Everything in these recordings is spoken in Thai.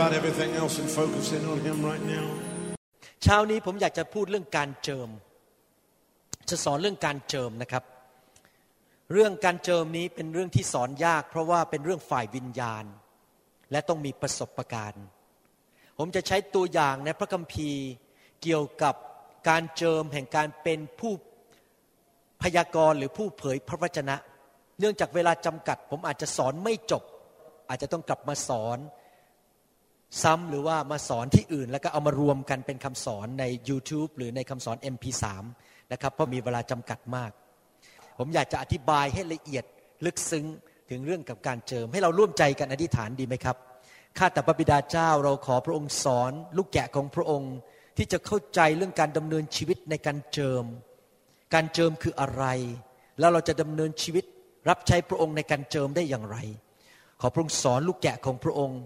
about everything else and focus in on Him right now. เช้านี้ผมอยากจะพูดเรื่องการเจิม จะสอนเรื่องการเจิมนะครับ เรื่องการเจิมนี้เป็นเรื่องที่สอนยาก เพราะว่าเป็นเรื่องฝ่ายวิญญาณ และต้องมีประสบการณ์ ผมจะใช้ตัวอย่างในพระคัมภีร์เกี่ยวกับการเจิมแห่งการเป็นผู้พยากรณ์หรือผู้เผยพระวจนะ เนื่องจากเวลาจำกัด ผมอาจจะสอนไม่จบ อาจจะต้องกลับมาสอน ซ้ำหรือว่ามาสอนที่อื่น แล้วก็เอามารวมกันเป็นคำสอนใน YouTube หรือในคำสอน MP3 นะครับเพราะมีเวลาจำกัดมาก ผมอยากจะอธิบายให้ละเอียดลึกซึ้งถึงเรื่องกับการเจิม ให้เราร่วมใจกันอธิษฐานดีไหมครับข้าแต่พระบิดาเจ้าเราขอพระองค์สอน ลูกแกะของพระองค์ ที่จะเข้าใจเรื่องการดำเนินชีวิตในการเจิม การเจิมคืออะไร แล้วเราจะดำเนินชีวิตรับใช้พระองค์ในการเจิมได้อย่างไร ขอพระองค์สอนลูกแกะของพระองค์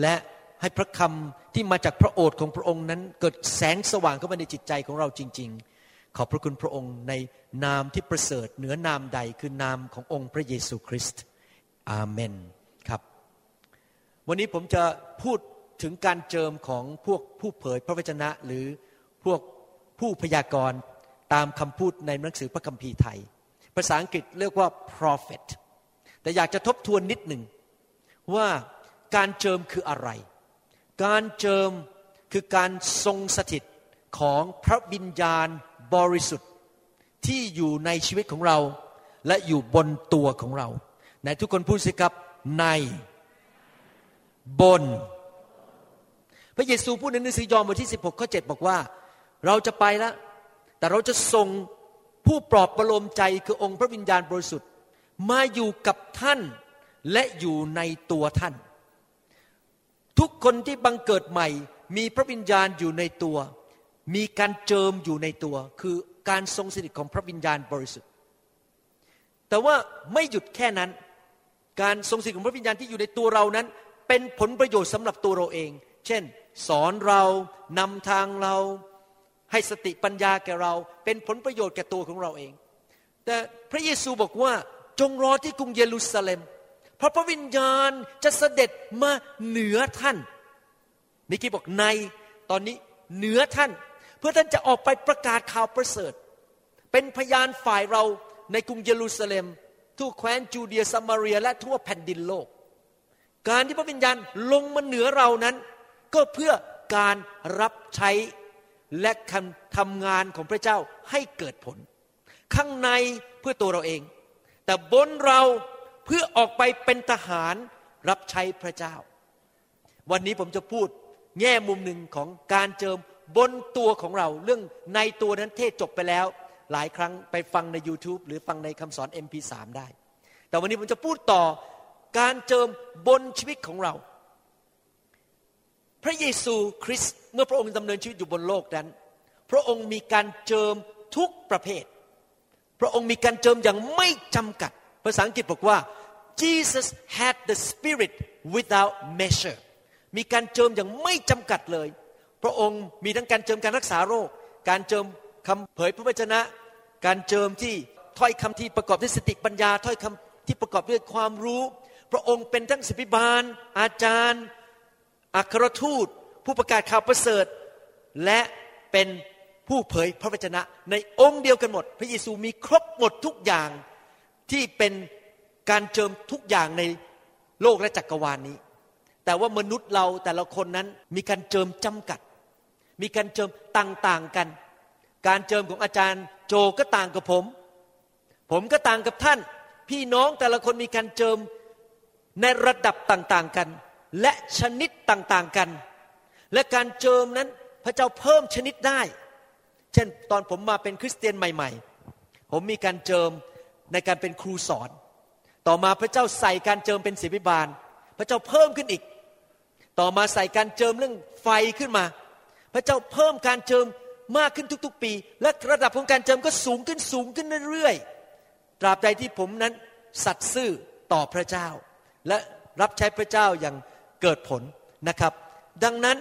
และ ให้พระคำที่มาจากพระโอษฐ์ของพระองค์นั้น เกิดแสงสว่างเข้ามาในจิตใจของเราจริง ๆ ขอบพระคุณพระองค์ในนามที่ประเสริฐเหนือนามใดคือนามขององค์พระเยซูคริสต์อาเมนครับ วันนี้ผมจะพูดถึงการเจิมของพวกผู้เผยพระวจนะหรือพวกผู้พยากรณ์ตามคำพูดในหนังสือพระคัมภีร์ไทย ภาษาอังกฤษเรียกว่า prophet แต่อยากจะทบทวนนิดหนึ่งว่าการเจิมคืออะไร การเจิมคือการทรงสถิตของพระวิญญาณบริสุทธิ์ที่อยู่ในชีวิตของเรา และอยู่บนตัวของเราไหนทุกคนพูดสิครับในบน พระเยซูพูดในหนังสือยอห์นบทที่ 16ข้อ7บอกว่า เราจะไปแล้ว แต่เราจะส่งผู้ปลอบประโลมใจคือองค์พระวิญญาณบริสุทธิ์ มาอยู่กับท่านและอยู่ในตัวท่าน ทุกคนที่บังเกิดใหม่ มีพระวิญญาณอยู่ในตัว มีการเจิมอยู่ในตัว คือการทรงสถิตของพระวิญญาณบริสุทธิ์ แต่ว่าไม่หยุดแค่นั้น การทรงสถิตของพระวิญญาณที่อยู่ในตัวเรานั้น เป็นผลประโยชน์สำหรับตัวเราเอง เช่น สอนเรานำทางเราให้สติปัญญาแก่เรา เป็นผลประโยชน์แก่ตัวของเราเอง แต่พระเยซูบอกว่าจงรอที่กรุงเยรูซาเล็ม เพราะพระวิญญาณจะเสด็จมาเหนือท่านมิกี้บอกในตอนนี้เหนือท่าน เพื่อท่านจะออกไปประกาศข่าวประเสริฐ เป็นพยานฝ่ายเราในกรุงเยรูซาเล็ม ทั่วแคว้นจูเดียซามาเรียและทั่วแผ่นดินโลก การที่พระวิญญาณลงมาเหนือเรานั้น ก็เพื่อการรับใช้และทำงานของพระเจ้าให้เกิดผล ข้างในเพื่อตัวเราเอง แต่บนเรา พื่อออกไปเป็นทหารรับใช้พระเจ้า วันนี้ผมจะพูดแง่มุมหนึ่งของการเจิมบนตัวของเรา เรื่องในตัวนั้นเทศจบไปแล้ว หลายครั้งไปฟังใน YouTube หรือฟังในคำสอน MP3 ได้ แต่วันนี้ผมจะพูดต่อการเจิมบนชีวิตของเรา พระเยซูคริสต์เมื่อพระองค์ดำเนินชีวิตอยู่บนโลกนั้น พระองค์มีการเจิมทุกประเภท พระองค์มีการเจิมอย่างไม่จำกัด ภาษาอังกฤษบอกว่า Jesus had the Spirit without measure มีการเจิมอย่างไม่จำกัดเลย พระองค์มีทั้งการเจิมการรักษาโรค การเจิมคำเผยพระวจนะ การเจิมที่ถ้อยคำที่ประกอบด้วยสติปัญญา ถ้อยคำที่ประกอบด้วยความรู้ พระองค์เป็นทั้งสิบิบาล อาจารย์ อัครทูต ผู้ประกาศข่าวประเสริฐ และเป็นผู้เผยพระวจนะ ในองค์เดียวกันหมด พระเยซูมีครบหมดทุกอย่างที่เป็น การเจิมทุกอย่างในโลกและจักรวาลนนี้ แต่ว่ามนุษย์เราแต่ละคนนั้นมีการเจิมจำกัด มีการเจิมต่างๆกัน การเจิมของอาจารย์โจก็ต่างกับผม ผมก็ต่างกับท่าน พี่น้องแต่ละคนมีการเจิมในระดับต่างๆกัน และชนิดต่างๆกัน และการเจิมนั้นพระเจ้าเพิ่มชนิดได้ เช่นตอนผมมาเป็นคริสเตียนใหม่ ๆ ผมมีการเจิมในการเป็นครูสอน ต่อมาพระเจ้าใส่การเจิมเป็นศิบิบาล พระเจ้าเพิ่มขึ้นอีก ต่อมาใส่การเจิมเรื่องไฟขึ้นมา พระเจ้าเพิ่มการเจิมมากขึ้นทุกๆ ปี และระดับของการเจิมก็สูงขึ้นสูงขึ้นเรื่อยๆ ตราบใดที่ผมนั้นสัตย์ซื่อต่อพระเจ้า และรับใช้พระเจ้าอย่างเกิดผลนะครับ ดังนั้น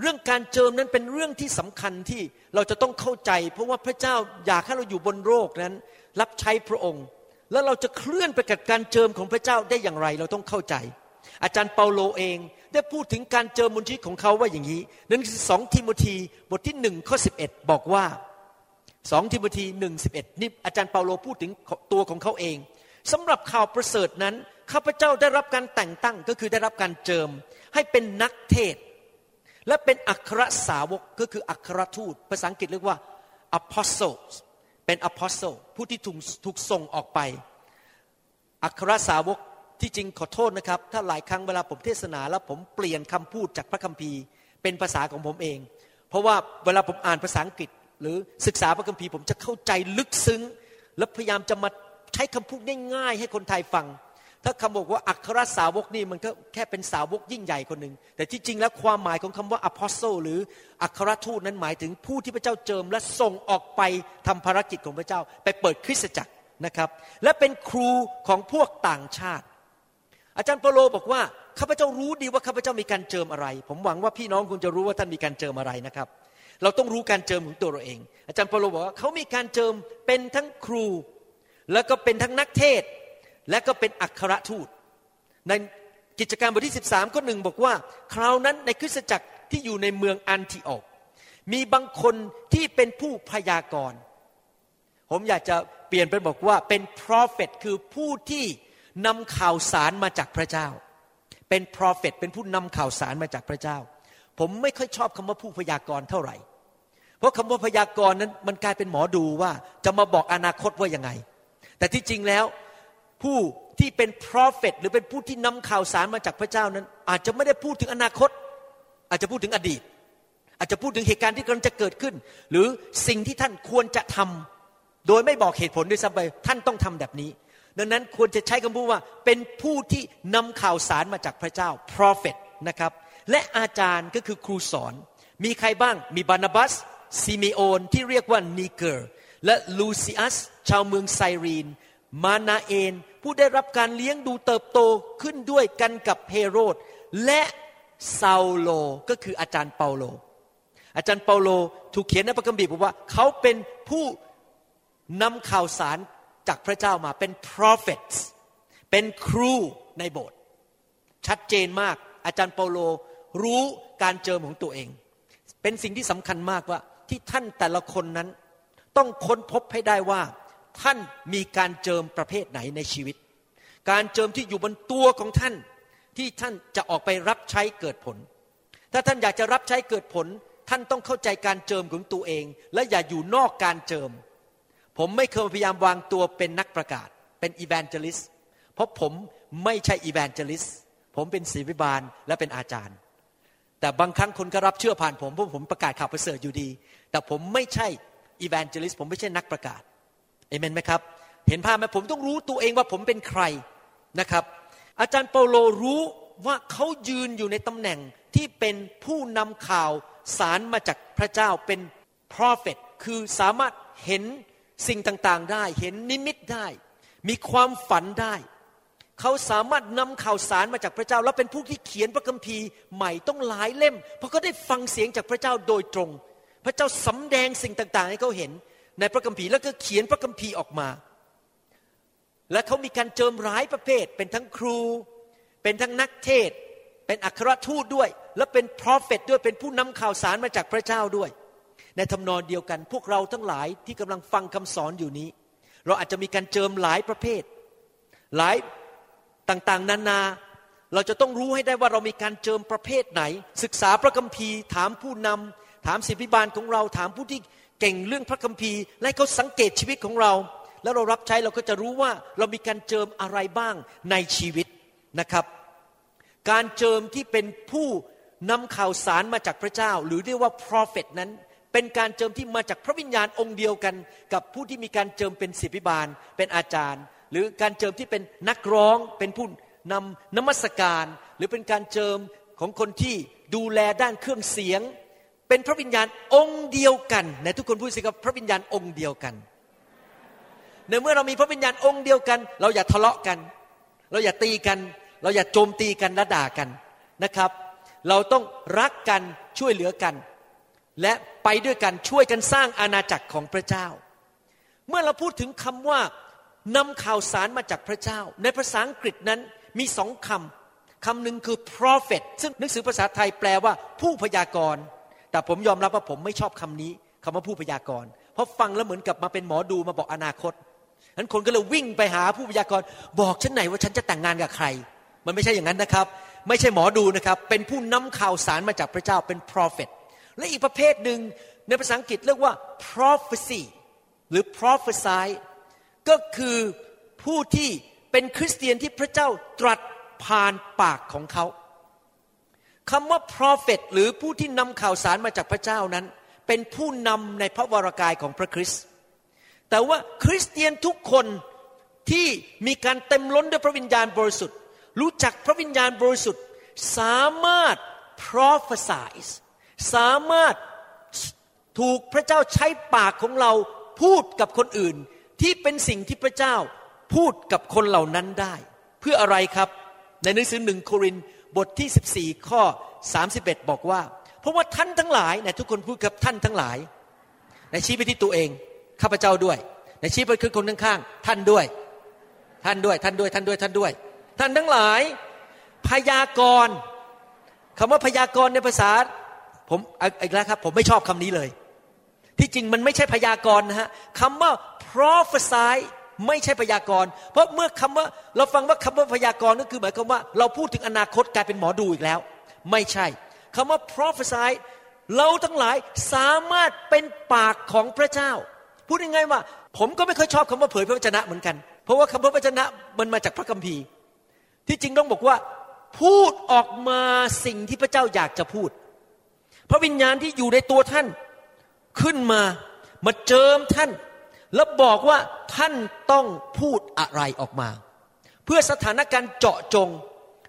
เรื่องการเจิมนั้นเป็นเรื่องที่สำคัญที่เราจะต้องเข้าใจ เพราะว่าพระเจ้าอยากให้เราอยู่บนโลกนั้น รับใช้พระองค์ แล้วเราจะเคลื่อนไปกับการเจิมของพระเจ้าได้อย่างไร เราต้องเข้าใจ อาจารย์เปาโลเองได้พูดถึงการเจิมบนชีวิตของเขาว่าอย่างนี้นั่นคือสองทิโมธีบทที่หนึ่งข้อสิบเอ็ดบอกว่าสองทิโมธีหนึ่งสิบเอ็ดนี่อาจารย์เปาโลพูดถึงตัวของเขาเองสำหรับข่าวประเสริฐนั้นข้าพเจ้าได้รับการแต่งตั้งก็คือได้รับการเจิม ให้เป็นนักเทศ และเป็นอัครสาวกก็คืออัครทูต ภาษาอังกฤษเรียกว่า apostles เป็นอพอสโตผู้ที่ถูกถูกส่งออกไป อัครสาวกที่จริงขอโทษนะครับ ถ้าหลายครั้งเวลาผมเทศนาแล้วผมเปลี่ยนคำพูดจากพระคัมภีร์ เป็นภาษาของผมเอง เพราะว่าเวลาผมอ่านภาษาอังกฤษ หรือศึกษาพระคัมภีร์ผมจะเข้าใจลึกซึ้ง และพยายามจะมาใช้คำพูดง่ายๆให้คนไทยฟัง ถ้าคำบอกว่าอัครสาวกนี่มันก็แค่เป็นสาวกยิ่งใหญ่คนหนึ่งแต่ที่จริงแล้วความหมายของคำว่าอพอสโซหรืออัครทูตนั้นหมายถึงผู้ที่พระเจ้าเจิมและส่งออกไปทำภารกิจของพระเจ้า ไปเปิดคริสตจักรนะครับ และเป็นครูของพวกต่างชาติ อาจารย์เปโลบอกว่าข้าพเจ้ารู้ดีว่าข้าพเจ้ามีการเจิมอะไร ผมหวังว่าพี่น้องคุณจะรู้ว่าท่านมีการเจิมอะไรนะครับ เราต้องรู้การเจิมของตัวเราเอง อาจารย์เปโลบอกว่าเขามีการเจิมเป็นทั้งครู แล้วก็เป็นทั้งนักเทศ และก็เป็นอัครทูต ในกิจการบทที่ 13ข้อหนึ่งบอกว่า คราวนั้นในคริสตจักรที่อยู่ในเมืองอันทิโอกมีบางคนที่เป็นผู้พยากรณ์ ผมอยากจะเปลี่ยนเป็นบอกว่าเป็น prophet คือผู้ที่นำข่าวสารมาจากพระเจ้า เป็น prophet เป็นผู้นำข่าวสารมาจากพระเจ้า ผมไม่ค่อยชอบคำว่าผู้พยากรณ์เท่าไหร่ เพราะคำว่าพยากรณ์นั้นมันกลายเป็นหมอดูว่าจะมาบอกอนาคตว่ายังไง แต่ที่จริงแล้ว ผู้ที่เป็น prophet หรือเป็นผู้ที่นำข่าวสารมาจากพระเจ้านั้น อาจจะไม่ได้พูดถึงอนาคต อาจจะพูดถึงอดีต อาจจะพูดถึงเหตุการณ์ที่กำลังจะเกิดขึ้น หรือสิ่งที่ท่านควรจะทำโดยไม่บอกเหตุผลด้วยซ้ำไปท่านต้องทำแบบนี้ ดังนั้นควรจะใช้คำพูดว่าเป็นผู้ที่นำข่าวสารมาจากพระเจ้า prophet นะครับและอาจารย์ก็คือครูสอน มีใครบ้างมีบานาบัสซิเมโอนที่เรียกว่านีเกอร์ และลูซิอัส ชาวเมืองไซรีน มานาเอนผู้ได้รับการเลี้ยงดูเติบโตขึ้นด้วยกันกับเฮโรด และซาโลก็คืออาจารย์เปาโล อาจารย์เปาโลถูกเขียนในพระคัมภีร์บอกว่า เขาเป็นผู้นำข่าวสารจากพระเจ้ามาเป็น prophets เป็นครูในโบสถ์ชัดเจนมาก อาจารย์เปาโลรู้การเจิมของตัวเอง เป็นสิ่งที่สำคัญมากว่าที่ท่านแต่ละคนนั้น ต้องค้นพบให้ได้ว่า ท่านมีการเจิมประเภทไหนในชีวิต การเจิมที่อยู่บนตัวของท่านที่ท่านจะออกไปรับใช้เกิดผล ถ้าท่านอยากจะรับใช้เกิดผล ท่านต้องเข้าใจการเจิมของตัวเอง และอย่าอยู่นอกการเจิม ผมไม่เคยพยายามวางตัวเป็นนักประกาศ เป็นอีแวนเจลิสเพราะผมไม่ใช่อีแวนเจลิสผมเป็นศิวิบาลและเป็นอาจารย์ แต่บางครั้งคนก็รับเชื่อผ่านผมเพราะผมประกาศข่าวประเสริฐอยู่ดี แต่ผมไม่ใช่อีแวนเจลิสผมไม่ใช่นักประกาศ เอเมนไหมครับ เห็นภาพไหมผมต้องรู้ตัวเองว่าผมเป็นใครนะครับ อาจารย์เปาโลรู้ว่าเขายืนอยู่ในตำแหน่งที่เป็นผู้นำข่าวสารมาจากพระเจ้าเป็น prophet คือสามารถเห็นสิ่งต่างๆได้ เห็นนิมิตได้ มีความฝันได้ เขาสามารถนำข่าวสารมาจากพระเจ้า แล้วเป็นผู้ที่เขียนพระคัมภีร์ใหม่ต้องหลายเล่ม เพราะเขาได้ฟังเสียงจากพระเจ้าโดยตรง พระเจ้าสำแดงสิ่งต่างๆ ให้เขาเห็น ในพระคัมภีร์แล้วก็เขียนพระคัมภีร์ออกมา และเขามีการเจิมร้ายประเภท เป็นทั้งครู เป็นทั้งนักเทศ เป็นอัครทูตด้วย และเป็นพรอฟเฟตด้วยเป็นผู้นำข่าวสารมาจากพระเจ้าด้วย ในทำนองเดียวกัน พวกเราทั้งหลายที่กำลังฟังคำสอนอยู่นี้ เราอาจจะมีการเจิมหลายประเภท หลายต่างๆ นานาเราจะต้องรู้ให้ได้ว่าเรามีการเจิมประเภทไหน ศึกษาพระคัมภีร์ ถามผู้นำถามศิบิบาลของเราถามผู้ที่ เก่งเรื่องพระคัมภีร์ และเขาสังเกตชีวิตของเรา แล้วเรารับใช้เราก็จะรู้ว่าเรามีการเจิมอะไรบ้างในชีวิตนะครับ การเจิมที่เป็นผู้นำข่าวสารมาจากพระเจ้า หรือเรียกว่า prophet นั้น เป็นการเจิมที่มาจากพระวิญญาณองค์เดียวกัน กับผู้ที่มีการเจิมเป็นศิบิบาล เป็นอาจารย์ หรือการเจิมที่เป็นนักร้องเป็นผู้นำนมัสการ หรือเป็นการเจิมของคนที่ดูแลด้านเครื่องเสียง เป็นพระวิญญาณองค์เดียวกันในทุกคนพูดสิครับพระวิญญาณองค์เดียวกันในเมื่อเรามีพระวิญญาณองค์เดียวกัน เราอย่าทะเลาะกัน เราอย่าตีกัน เราอย่าโจมตีกันและด่ากันนะครับ เราต้องรักกันช่วยเหลือกัน และไปด้วยกันช่วยกันสร้างอาณาจักรของพระเจ้า เมื่อเราพูดถึงคำว่านำข่าวสารมาจากพระเจ้า ในภาษาอังกฤษนั้นมีสองคำคำหนึ่งคือ prophet ซึ่งหนังสือภาษาไทยแปลว่าผู้พยากรณ์ แต่ผมยอมรับว่าผมไม่ชอบคำนี้คำว่าผู้พยากรณ์เพราะฟังแล้วเหมือนกับมาเป็นหมอดูมาบอกอนาคตนั้นคนก็เลยวิ่งไปหาผู้พยากรณ์บอกฉันไหนว่าฉันจะแต่งงานกับใคร มันไม่ใช่อย่างนั้นนะครับ ไม่ใช่หมอดูนะครับ เป็นผู้นำข่าวสารมาจากพระเจ้าเป็น prophet และอีกประเภทหนึ่งในภาษาอังกฤษเรียกว่า prophecy หรือ prophesy ก็คือผู้ที่เป็นคริสเตียนที่พระเจ้าตรัสผ่านปากของเขา คำว่า prophet หรือผู้ที่นำข่าวสารมาจากพระเจ้านั้น เป็นผู้นำในพระวรากายของพระคริสต์แต่ว่าคริสเตียนทุกคนที่มีการเต็มล้นด้วยพระวิญญาณบริสุทธิ์ รู้จักพระวิญญาณบริสุทธิ์ สามารถ prophesy สามารถถูกพระเจ้าใช้ปากของเราพูดกับคนอื่น ที่เป็นสิ่งที่พระเจ้าพูดกับคนเหล่านั้นได้ เพื่ออะไรครับ ในหนังสือหนึ่งโคริน บทที่ 14 ข้อ 31 บอกว่า เพราะว่าท่านทั้งหลายในทุกคนพูดกับท่านทั้งหลาย ในชี้ไปที่ตัวเองข้าพเจ้าด้วย ในชี้ไปคือคนข้างๆท่านด้วย ท่านด้วยท่านด้วยท่านด้วยท่านด้วย ท่านทั้งหลายพยากรณ์คำว่าพยากรณ์ในภาษา ผมอีกแล้วครับ ผมไม่ชอบคำนี้เลย ที่จริงมันไม่ใช่พยากรณ์นะฮะคำว่า prophesy ไม่ใช่พยากรณ์ เพราะเมื่อคำว่าเราฟังว่าคำว่าพยากรณ์ก็คือหมายความว่า เราพูดถึงอนาคตกลายเป็นหมอดูอีกแล้ว ไม่ใช่คำว่า prophesy เราทั้งหลายสามารถเป็นปากของพระเจ้า พูดยังไงว่า ผมก็ไม่เคยชอบคำว่าเผยพระวจนะเหมือนกัน เพราะว่าคำพระวจนะมันมาจากพระคัมภีร์ ที่จริงต้องบอกว่า พูดออกมาสิ่งที่พระเจ้าอยากจะพูด พระวิญญาณที่อยู่ในตัวท่านขึ้นมามาเจิมท่าน แล้วบอกว่าท่านต้องพูดอะไรออกมา เพื่อสถานการณ์เจาะจง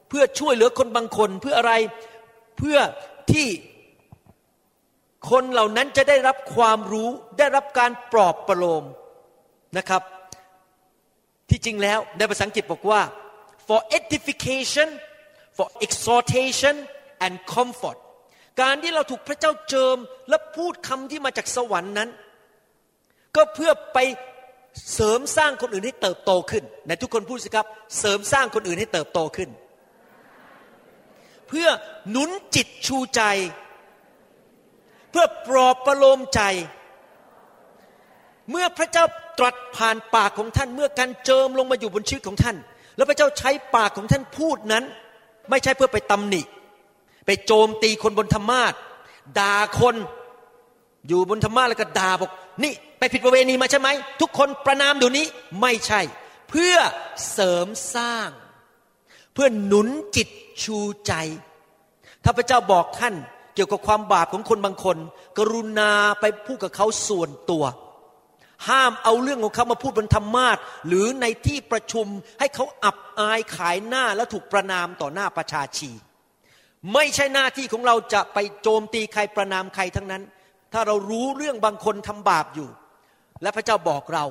เพื่อช่วยเหลือคนบางคนเพื่ออะไรเพื่อที่คนเหล่านั้นจะได้รับความรู้ได้รับการปลอบประโลมนะครับ ที่จริงแล้วในภาษาอังกฤษบอกว่า for edification for exhortation and comfort การที่เราถูกพระเจ้าเจิมและพูดคำที่มาจากสวรรค์นั้น ก็เพื่อไปเสริมสร้างคนอื่นให้เติบโตขึ้นในทุกคนพูดสิครับ เสริมสร้างคนอื่นให้เติบโตขึ้น เพื่อหนุนจิตชูใจ เพื่อปลอบประโลมใจ เมื่อพระเจ้าตรัสผ่านปากของท่าน เมื่อการเจิมลงมาอยู่บนชีวิตของท่าน แล้วพระเจ้าใช้ปากของท่านพูดนั้น ไม่ใช่เพื่อไปตำหนิ ไปโจมตีคนบนธรรมาทด่าคนอยู่บนธรรมาทแล้วก็ด่าบอกนี่ ผิดประเวณีมาใช่ไหม ทุกคนประนามเดี๋ยวนี้ไม่ใช่ เพื่อเสริมสร้าง เพื่อหนุนจิตชูใจ ถ้าพระเจ้าบอกท่านเกี่ยวกับความบาปของคนบางคน กรุณาไปพูดกับเขาส่วนตัว ห้ามเอาเรื่องของเขามาพูดบนธรรมาทหรือในที่ประชุมให้เขาอับอายขายหน้าและถูกประนามต่อหน้าประชาชี ไม่ใช่หน้าที่ของเราจะไปโจมตีใครประนามใครทั้งนั้น ถ้าเรารู้เรื่องบางคนทำบาปอยู่ และพระเจ้าบอกเรา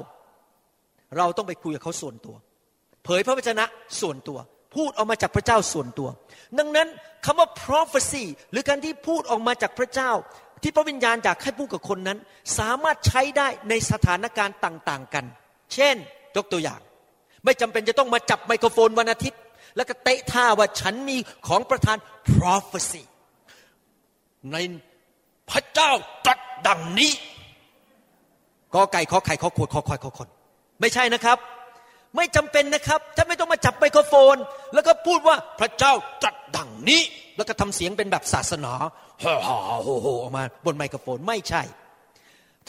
เราต้องไปคุยกับเขาส่วนตัว เผยพระวจนะส่วนตัว พูดออกมาจากพระเจ้าส่วนตัว ดังนั้นคำว่า prophecy หรือการที่พูดออกมาจากพระเจ้า ที่พระวิญญาณอยากให้พูดกับคนนั้น สามารถใช้ได้ในสถานการณ์ต่าง ๆ กัน เช่น ยกตัวอย่าง ไม่จำเป็นจะต้องมาจับไมโครโฟนวันอาทิตย์ แล้วก็เตะท่าว่าฉันมีของประธาน prophecy ในพระเจ้าตรัสดังนี้ กอไก่ขอไข่ขอขวดขอคอยขอคน ไม่ใช่นะครับ ไม่จำเป็นนะครับท่านไม่ต้องมาจับไมโครโฟน แล้วก็พูดว่าพระเจ้าจัดดังนี้ แล้วก็ทำเสียงเป็นแบบศาสนาฮ่าฮ่าโฮโฮออกมาบนไมโครโฟนไม่ใช่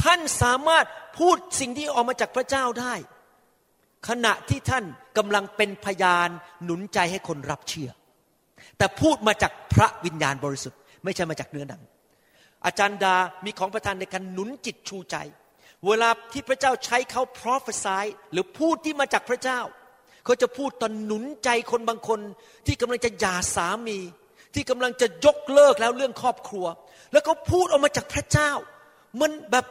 ท่านสามารถพูดสิ่งที่ออกมาจากพระเจ้าได้ ขณะที่ท่านกำลังเป็นพยานหนุนใจให้คนรับเชื่อ แต่พูดมาจากพระวิญญาณบริสุทธิ์ ไม่ใช่มาจากเนื้อหนังอาจารย์ดา มีของประทานในการหนุนจิตชูใจ เวลาที่พระเจ้าใช้เขา prophesy หรือพูดที่มาจากพระเจ้า เขาจะพูดตอนหนุนใจคนบางคน ที่กำลังจะหย่าสามี ที่กำลังจะยกเลิกแล้วเรื่องครอบครัว แล้วเขาพูดออกมาจากพระเจ้า มันแบบ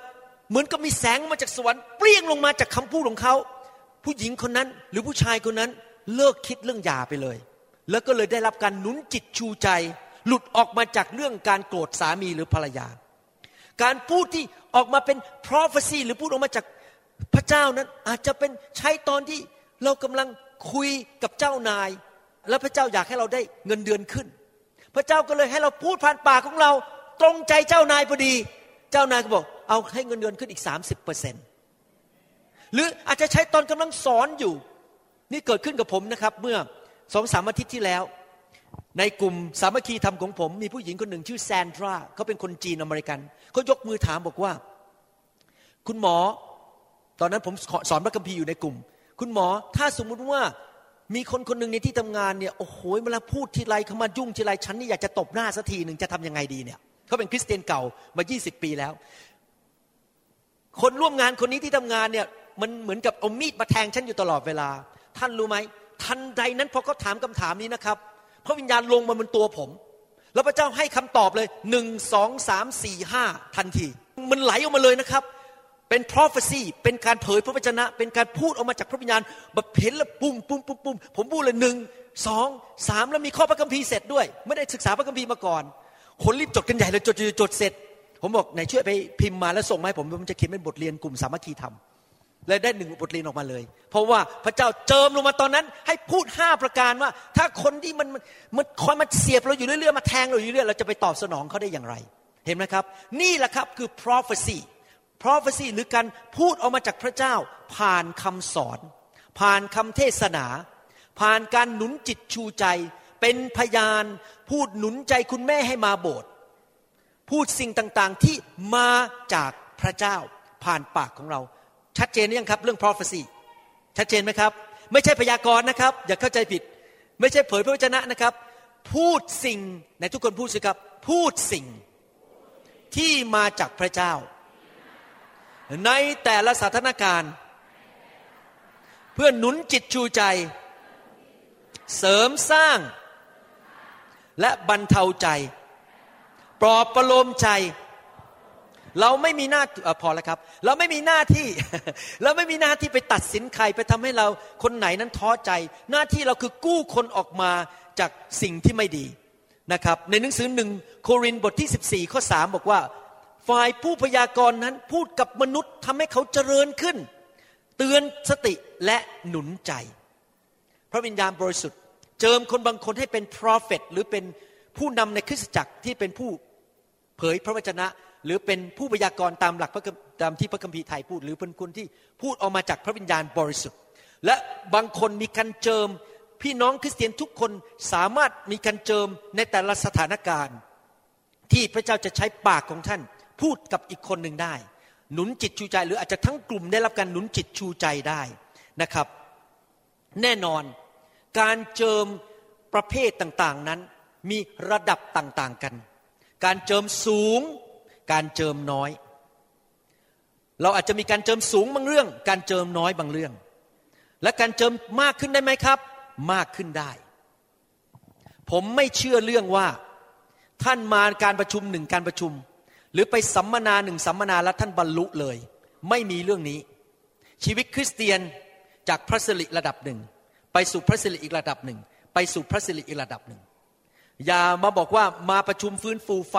เหมือนกับมีแสงมาจากสวรรค์เปรี้ยงลงมาจากคำพูดของเขา ผู้หญิงคนนั้นหรือผู้ชายคนนั้นเลิกคิดเรื่องหย่าไปเลย แล้วก็เลยได้รับการหนุนจิตชูใจ หลุดออกมาจากเรื่องการโกรธสามีหรือภรรยา การพูดที่ ออกมาเป็น prophecy หรือพูดออกมาจากพระเจ้านั้นอาจจะเป็นใช้ตอนที่เรากำลังคุยกับเจ้านาย แล้วพระเจ้าอยากให้เราได้เงินเดือนขึ้น พระเจ้าก็เลยให้เราพูดผ่านปากของเราตรงใจเจ้านายพอดี เจ้านายก็บอกเอาให้เงินเดือนขึ้นอีก 30เปอร์เซ็นต์หรืออาจจะใช้ตอนกำลังสอนอยู่ นี่เกิดขึ้นกับผมนะครับ เมื่อสองสามอาทิตย์ที่แล้ว ในกลุ่มสามัคคีธรรมของผม มีผู้หญิงคนหนึ่งชื่อแซนดราเขาเป็นคนจีนอเมริกันเขายกมือถามบอกว่า คุณหมอ ตอนนั้นผมสอนพระคัมภีร์อยู่ในกลุ่ม คุณหมอถ้าสมมุติว่ามีคนคนหนึ่งในที่ทำงานเนี่ยโอ้โหเวลาพูดทีไรเขามายุ่งทีไรฉันนี่อยากจะตบหน้าสักทีหนึ่งจะทํำยังไงดีเนี่ยเขาเป็นคริสเตียนเก่ามา 20 ปีแล้ว คนร่วมงานคนนี้ที่ทำงานเนี่ยมันเหมือนกับเอามีดมาแทงฉันอยู่ตลอดเวลา ท่านรู้ไหมทันใดนั้นพอเขาถามคำถามนี้นะครับ พระวิญญาณลงมาบนตัวผม แล้วพระเจ้าให้คำตอบเลยหนึ่งสองสามสี่ห้าทันที มันไหลออกมาเลยนะครับ เป็น prophecy เป็นการเผยพระวจนะ เป็นการพูดออกมาจากพระวิญญาณแบบเห็นแล้วปุ่มปุ่มปุ่มปุ่มผมพูดเลยหนึ่งสองสามแล้วมีข้อพระคัมภีร์เสร็จด้วย ไม่ได้ศึกษาพระคัมภีร์มาก่อนคนรีบจดกันใหญ่เลยจดจดเสร็จ ผมบอกไหนช่วยไปพิมพ์มาแล้วส่งมาให้ผมผมจะเขียนเป็นบทเรียนกลุ่มสามัคคีธรรม เลยได้หนึ่งบทเรียนออกมาเลย เพราะว่าพระเจ้าเจิมลงมาตอนนั้น ให้พูดห้าประการว่า ถ้าคนที่มันมันคอยมาเสียบเราอยู่เรื่อยๆมาแทงเราอยู่เรื่อยเราจะไปตอบสนองเขาได้อย่างไร เห็นไหมครับ นี่แหละครับคือ prophecy prophecy หรือการพูดออกมาจากพระเจ้า ผ่านคำสอน ผ่านคำเทศนา ผ่านการหนุนจิตชูใจ เป็นพยานพูดหนุนใจคุณแม่ให้มาโบสถ์พูดสิ่งต่างๆที่มาจากพระเจ้า ผ่านปากของเรา ชัดเจนยังครับ เรื่อง prophecy ชัดเจนไหมครับ ไม่ใช่พยากรณ์นะครับ อย่าเข้าใจผิด ไม่ใช่เผยพระวจนะนะครับ พูดสิ่งในทุกคนพูดสิครับ พูดสิ่งที่มาจากพระเจ้า ในแต่ละสถานการณ์ เพื่อหนุนจิตชูใจ เสริมสร้าง และบรรเทาใจ ปลอบประโลมใจ เราไม่มีหน้าอพอแล้วครับ เราไม่มีหน้าที่ เราไม่มีหน้าที่ไปตัดสินใครไปทำให้เราคนไหนนั้นท้อใจ หน้าที่เราคือกู้คนออกมาจากสิ่งที่ไม่ดีนะครับ ในหนังสือหนึ่งโครินบทที่ 14ข้อ3บอกว่า ฝ่ายผู้พยากรณ์นั้นพูดกับมนุษย์ทำให้เขาเจริญขึ้น เตือนสติและหนุนใจ พระวิญญาณบริสุทธิ์ เจิมคนบางคนให้เป็น prophet หรือเป็นผู้นำในคริสตจักรที่เป็นผู้เผยพระวจนะ หรือเป็นผู้พยากรณ์ตามหลักพระตามที่พระคัมภีร์ไทยพูด หรือเป็นคนที่พูดออกมาจากพระวิญญาณบริสุทธิ์ และบางคนมีการเจิมพี่น้องคริสเตียนทุกคนสามารถมีการเจิมในแต่ละสถานการณ์ ที่พระเจ้าจะใช้ปากของท่าน พูดกับอีกคนหนึ่งได้ หนุนจิตชูใจ หรืออาจจะทั้งกลุ่มได้รับการหนุนจิตชูใจได้นะครับ แน่นอนการเจิมประเภทต่างๆนั้นมีระดับต่างๆกัน การเจิมสูง การเจิมน้อย เราอาจจะมีการเจิมสูงบางเรื่อง การเจิมน้อยบางเรื่อง และการเจิมมากขึ้นได้ไหมครับ มากขึ้นได้ ผมไม่เชื่อเรื่องว่า ท่านมาการประชุมหนึ่งการประชุม หรือไปสัมมนาหนึ่งสัมมนาแล้วท่านบรรลุเลย ไม่มีเรื่องนี้ ชีวิตคริสเตียนจากพระสิริระดับหนึ่ง ไปสู่พระสิริอีกระดับหนึ่ง ไปสู่พระสิริอีกระดับหนึ่งอย่ามาบอกว่ามาประชุมฟื้นฟูไฟ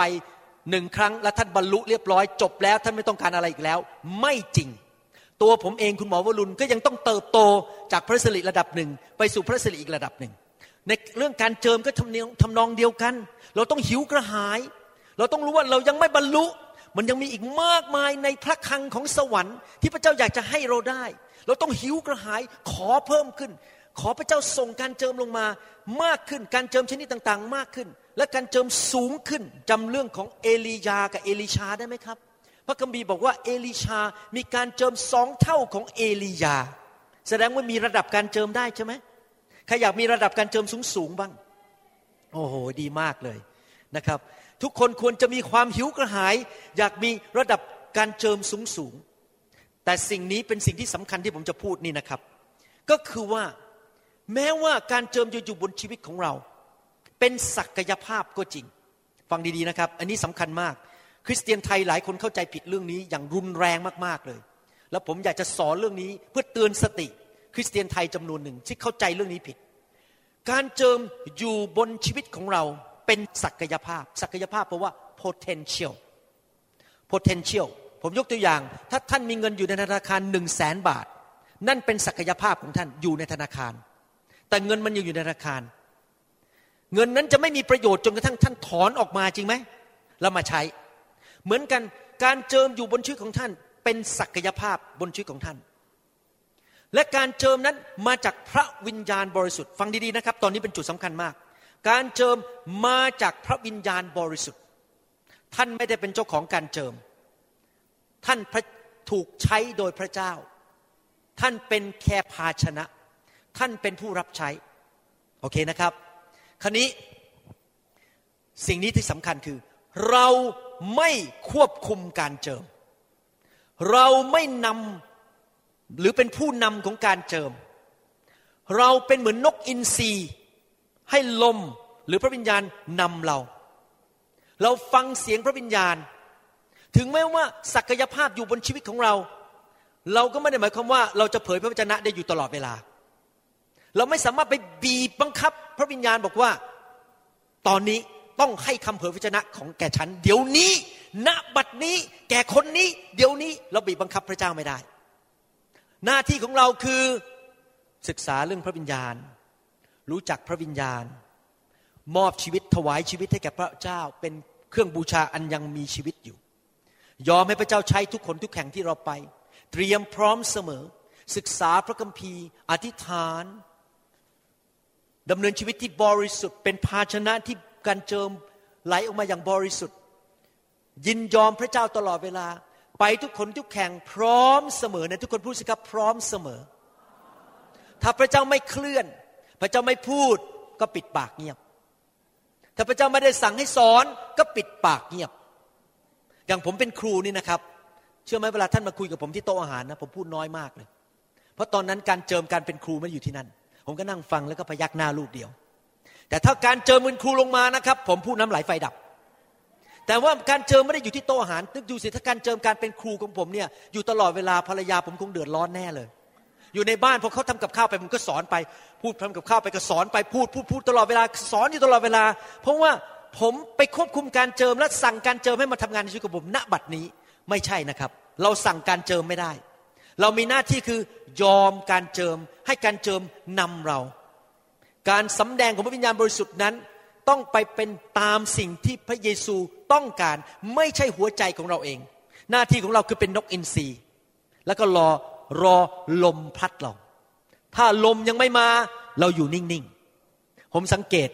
หนึ่งครั้งแล้วท่านบรรลุเรียบร้อยจบแล้ว ท่านไม่ต้องการอะไรอีกแล้ว ไม่จริง ตัวผมเองคุณหมอวรุณก็ยังต้องเติบโตจากพระสิริระดับหนึ่งไปสู่พระสิริอีกระดับหนึ่งในเรื่องการเจิมก็ทำทำนองเดียวกัน เราต้องหิวกระหาย เราต้องรู้ว่าเรายังไม่บรรลุ มันยังมีอีกมากมายในพระคังของสวรรค์ที่พระเจ้าอยากจะให้เราได้ เราต้องหิวกระหายขอเพิ่มขึ้น ขอพระเจ้าส่งการเจิมลงมา มากขึ้น การเจิมชนิดต่างๆ มากขึ้น และการเจิมสูงขึ้นจำเรื่องของเอลียากับเอลิชาได้ไหมครับ พระคัมภีร์บอกว่าเอลิชา มีการเจิมสองเท่าของเอลียา แสดงว่ามีระดับการเจิมได้ใช่ไหมใครอยากมีระดับการเจิมสูงๆบ้าง โอ้โห ดีมากเลยนะครับ ทุกคนควรจะมีความหิวกระหาย อยากมีระดับการเจิมสูงๆแต่สิ่งนี้เป็นสิ่งที่สำคัญที่ผมจะพูดนี่นะครับ ก็คือว่า แม้ว่าการเจิมจะอยู่บนชีวิตของเรา เป็นศักยภาพก็จริง ฟังดีๆนะครับ อันนี้สำคัญมาก คริสเตียนไทยหลายคนเข้าใจผิดเรื่องนี้อย่างรุนแรงมากๆเลย แล้วผมอยากจะสอนเรื่องนี้เพื่อเตือนสติ คริสเตียนไทยจำนวนหนึ่งที่เข้าใจเรื่องนี้ผิด การเจิมอยู่บนชีวิตของเราเป็นศักยภาพ ศักยภาพเพราะว่า potential potential ผมยกตัวอย่าง ถ้าท่านมีเงินอยู่ในธนาคารหนึ่งแสนบาท นั่นเป็นศักยภาพของท่านอยู่ในธนาคาร แต่เงินมันยังอยู่ในธนาคาร เงินนั้นจะไม่มีประโยชน์จนกระทั่งท่านถอนออกมาจริงไหมแล้วมาใช้ เหมือนกันการเจิมอยู่บนชีวิตของท่าน เป็นศักยภาพบนชีวิตของท่าน และการเจิมนั้นมาจากพระวิญญาณบริสุทธิ์ฟังดีๆนะครับ ตอนนี้เป็นจุดสำคัญมาก การเจิมมาจากพระวิญญาณบริสุทธิ์ ท่านไม่ได้เป็นเจ้าของการเจิม ท่านถูกใช้โดยพระเจ้า ท่านเป็นแค่ภาชนะ ท่านเป็นผู้รับใช้ โอเคนะครับ ครนี้สิ่งนี้ที่สำคัญคือ เราไม่ควบคุมการเจิม เราไม่นำหรือเป็นผู้นำของการเจิม เราเป็นเหมือนนกอินทรีให้ลมหรือพระวิญญาณนำเรา เราฟังเสียงพระวิญญาณ ถึงแม้ว่าศักยภาพอยู่บนชีวิตของเรา เราก็ไม่ได้หมายความว่า เราจะเผยพระวจนะได้อยู่ตลอดเวลา เราไม่สามารถไปบีบบังคับ พระวิญญาณบอกว่า ตอนนี้ต้องให้คำเผยพระวจนะของแก่ฉัน เดี๋ยวนี้ ณบัดนี้ แก่คนนี้ เดี๋ยวนี้เราบีบบังคับพระเจ้าไม่ได้ หน้าที่ของเราคือศึกษาเรื่องพระวิญญาณ รู้จักพระวิญญาณ มอบชีวิตถวายชีวิตให้แก่พระเจ้า เป็นเครื่องบูชาอันยังมีชีวิตอยู่ ยอมให้พระเจ้าใช้ทุกคนทุกแห่งที่เราไป เตรียมพร้อมเสมอ ศึกษาพระคัมภีร์ อธิษฐาน ดำเนินชีวิตที่บริสุทธิ์ เป็นภาชนะที่การเจิมไหลออกมาอย่างบริสุทธิ์ ยินยอมพระเจ้าตลอดเวลา ไปทุกคนทุกแข่งพร้อมเสมอในทุกคนพูดสิครับพร้อมเสมอ ถ้าพระเจ้าไม่เคลื่อน พระเจ้าไม่พูดก็ปิดปากเงียบ ถ้าพระเจ้าไม่ได้สั่งให้สอนก็ปิดปากเงียบ อย่างผมเป็นครูนี่นะครับ เชื่อไหมเวลาท่านมาคุยกับผมที่โต๊ะอาหารนะผมพูดน้อยมากเลย เพราะตอนนั้นการเจิมการเป็นครูไม่อยู่ที่นั่น ผมก็นั่งฟังแล้วก็พยักหน้าลูกเดียว แต่ถ้าการเจิมเป็นครูลงมานะครับ ผมพูดน้ำไหลไฟดับ แต่ว่าการเจิมไม่ได้อยู่ที่โต๊ะอาหารนึกดูสิถ้าการเจิมการเป็นครูของผมเนี่ยอยู่ตลอดเวลาภรรยาผมคงเดือดร้อนแน่เลย อยู่ในบ้านพอเขาทำกับข้าวไปผมก็สอนไป พูดทำกับข้าวไปก็สอนไปพูดพูดพูดตลอดเวลาสอนอยู่ตลอดเวลา เพราะว่าผมไปควบคุมการเจิมและสั่งการเจิมให้มาทำงานในชีวิตของผมณบัดนี้ไม่ใช่นะครับ เราสั่งการเจิมไม่ได้ เรามีหน้าที่คือยอมการเจิม ให้การเจิมนำเรา การสำแดงของพระวิญญาณบริสุทธิ์นั้น ต้องไปเป็นตามสิ่งที่พระเยซูต้องการไม่ใช่หัวใจของเราเอง หน้าที่ของเราคือเป็นนกอินทรีแล้วก็รอรอลมพัดเรา ถ้าลมยังไม่มาเราอยู่นิ่งๆ ผมสังเกต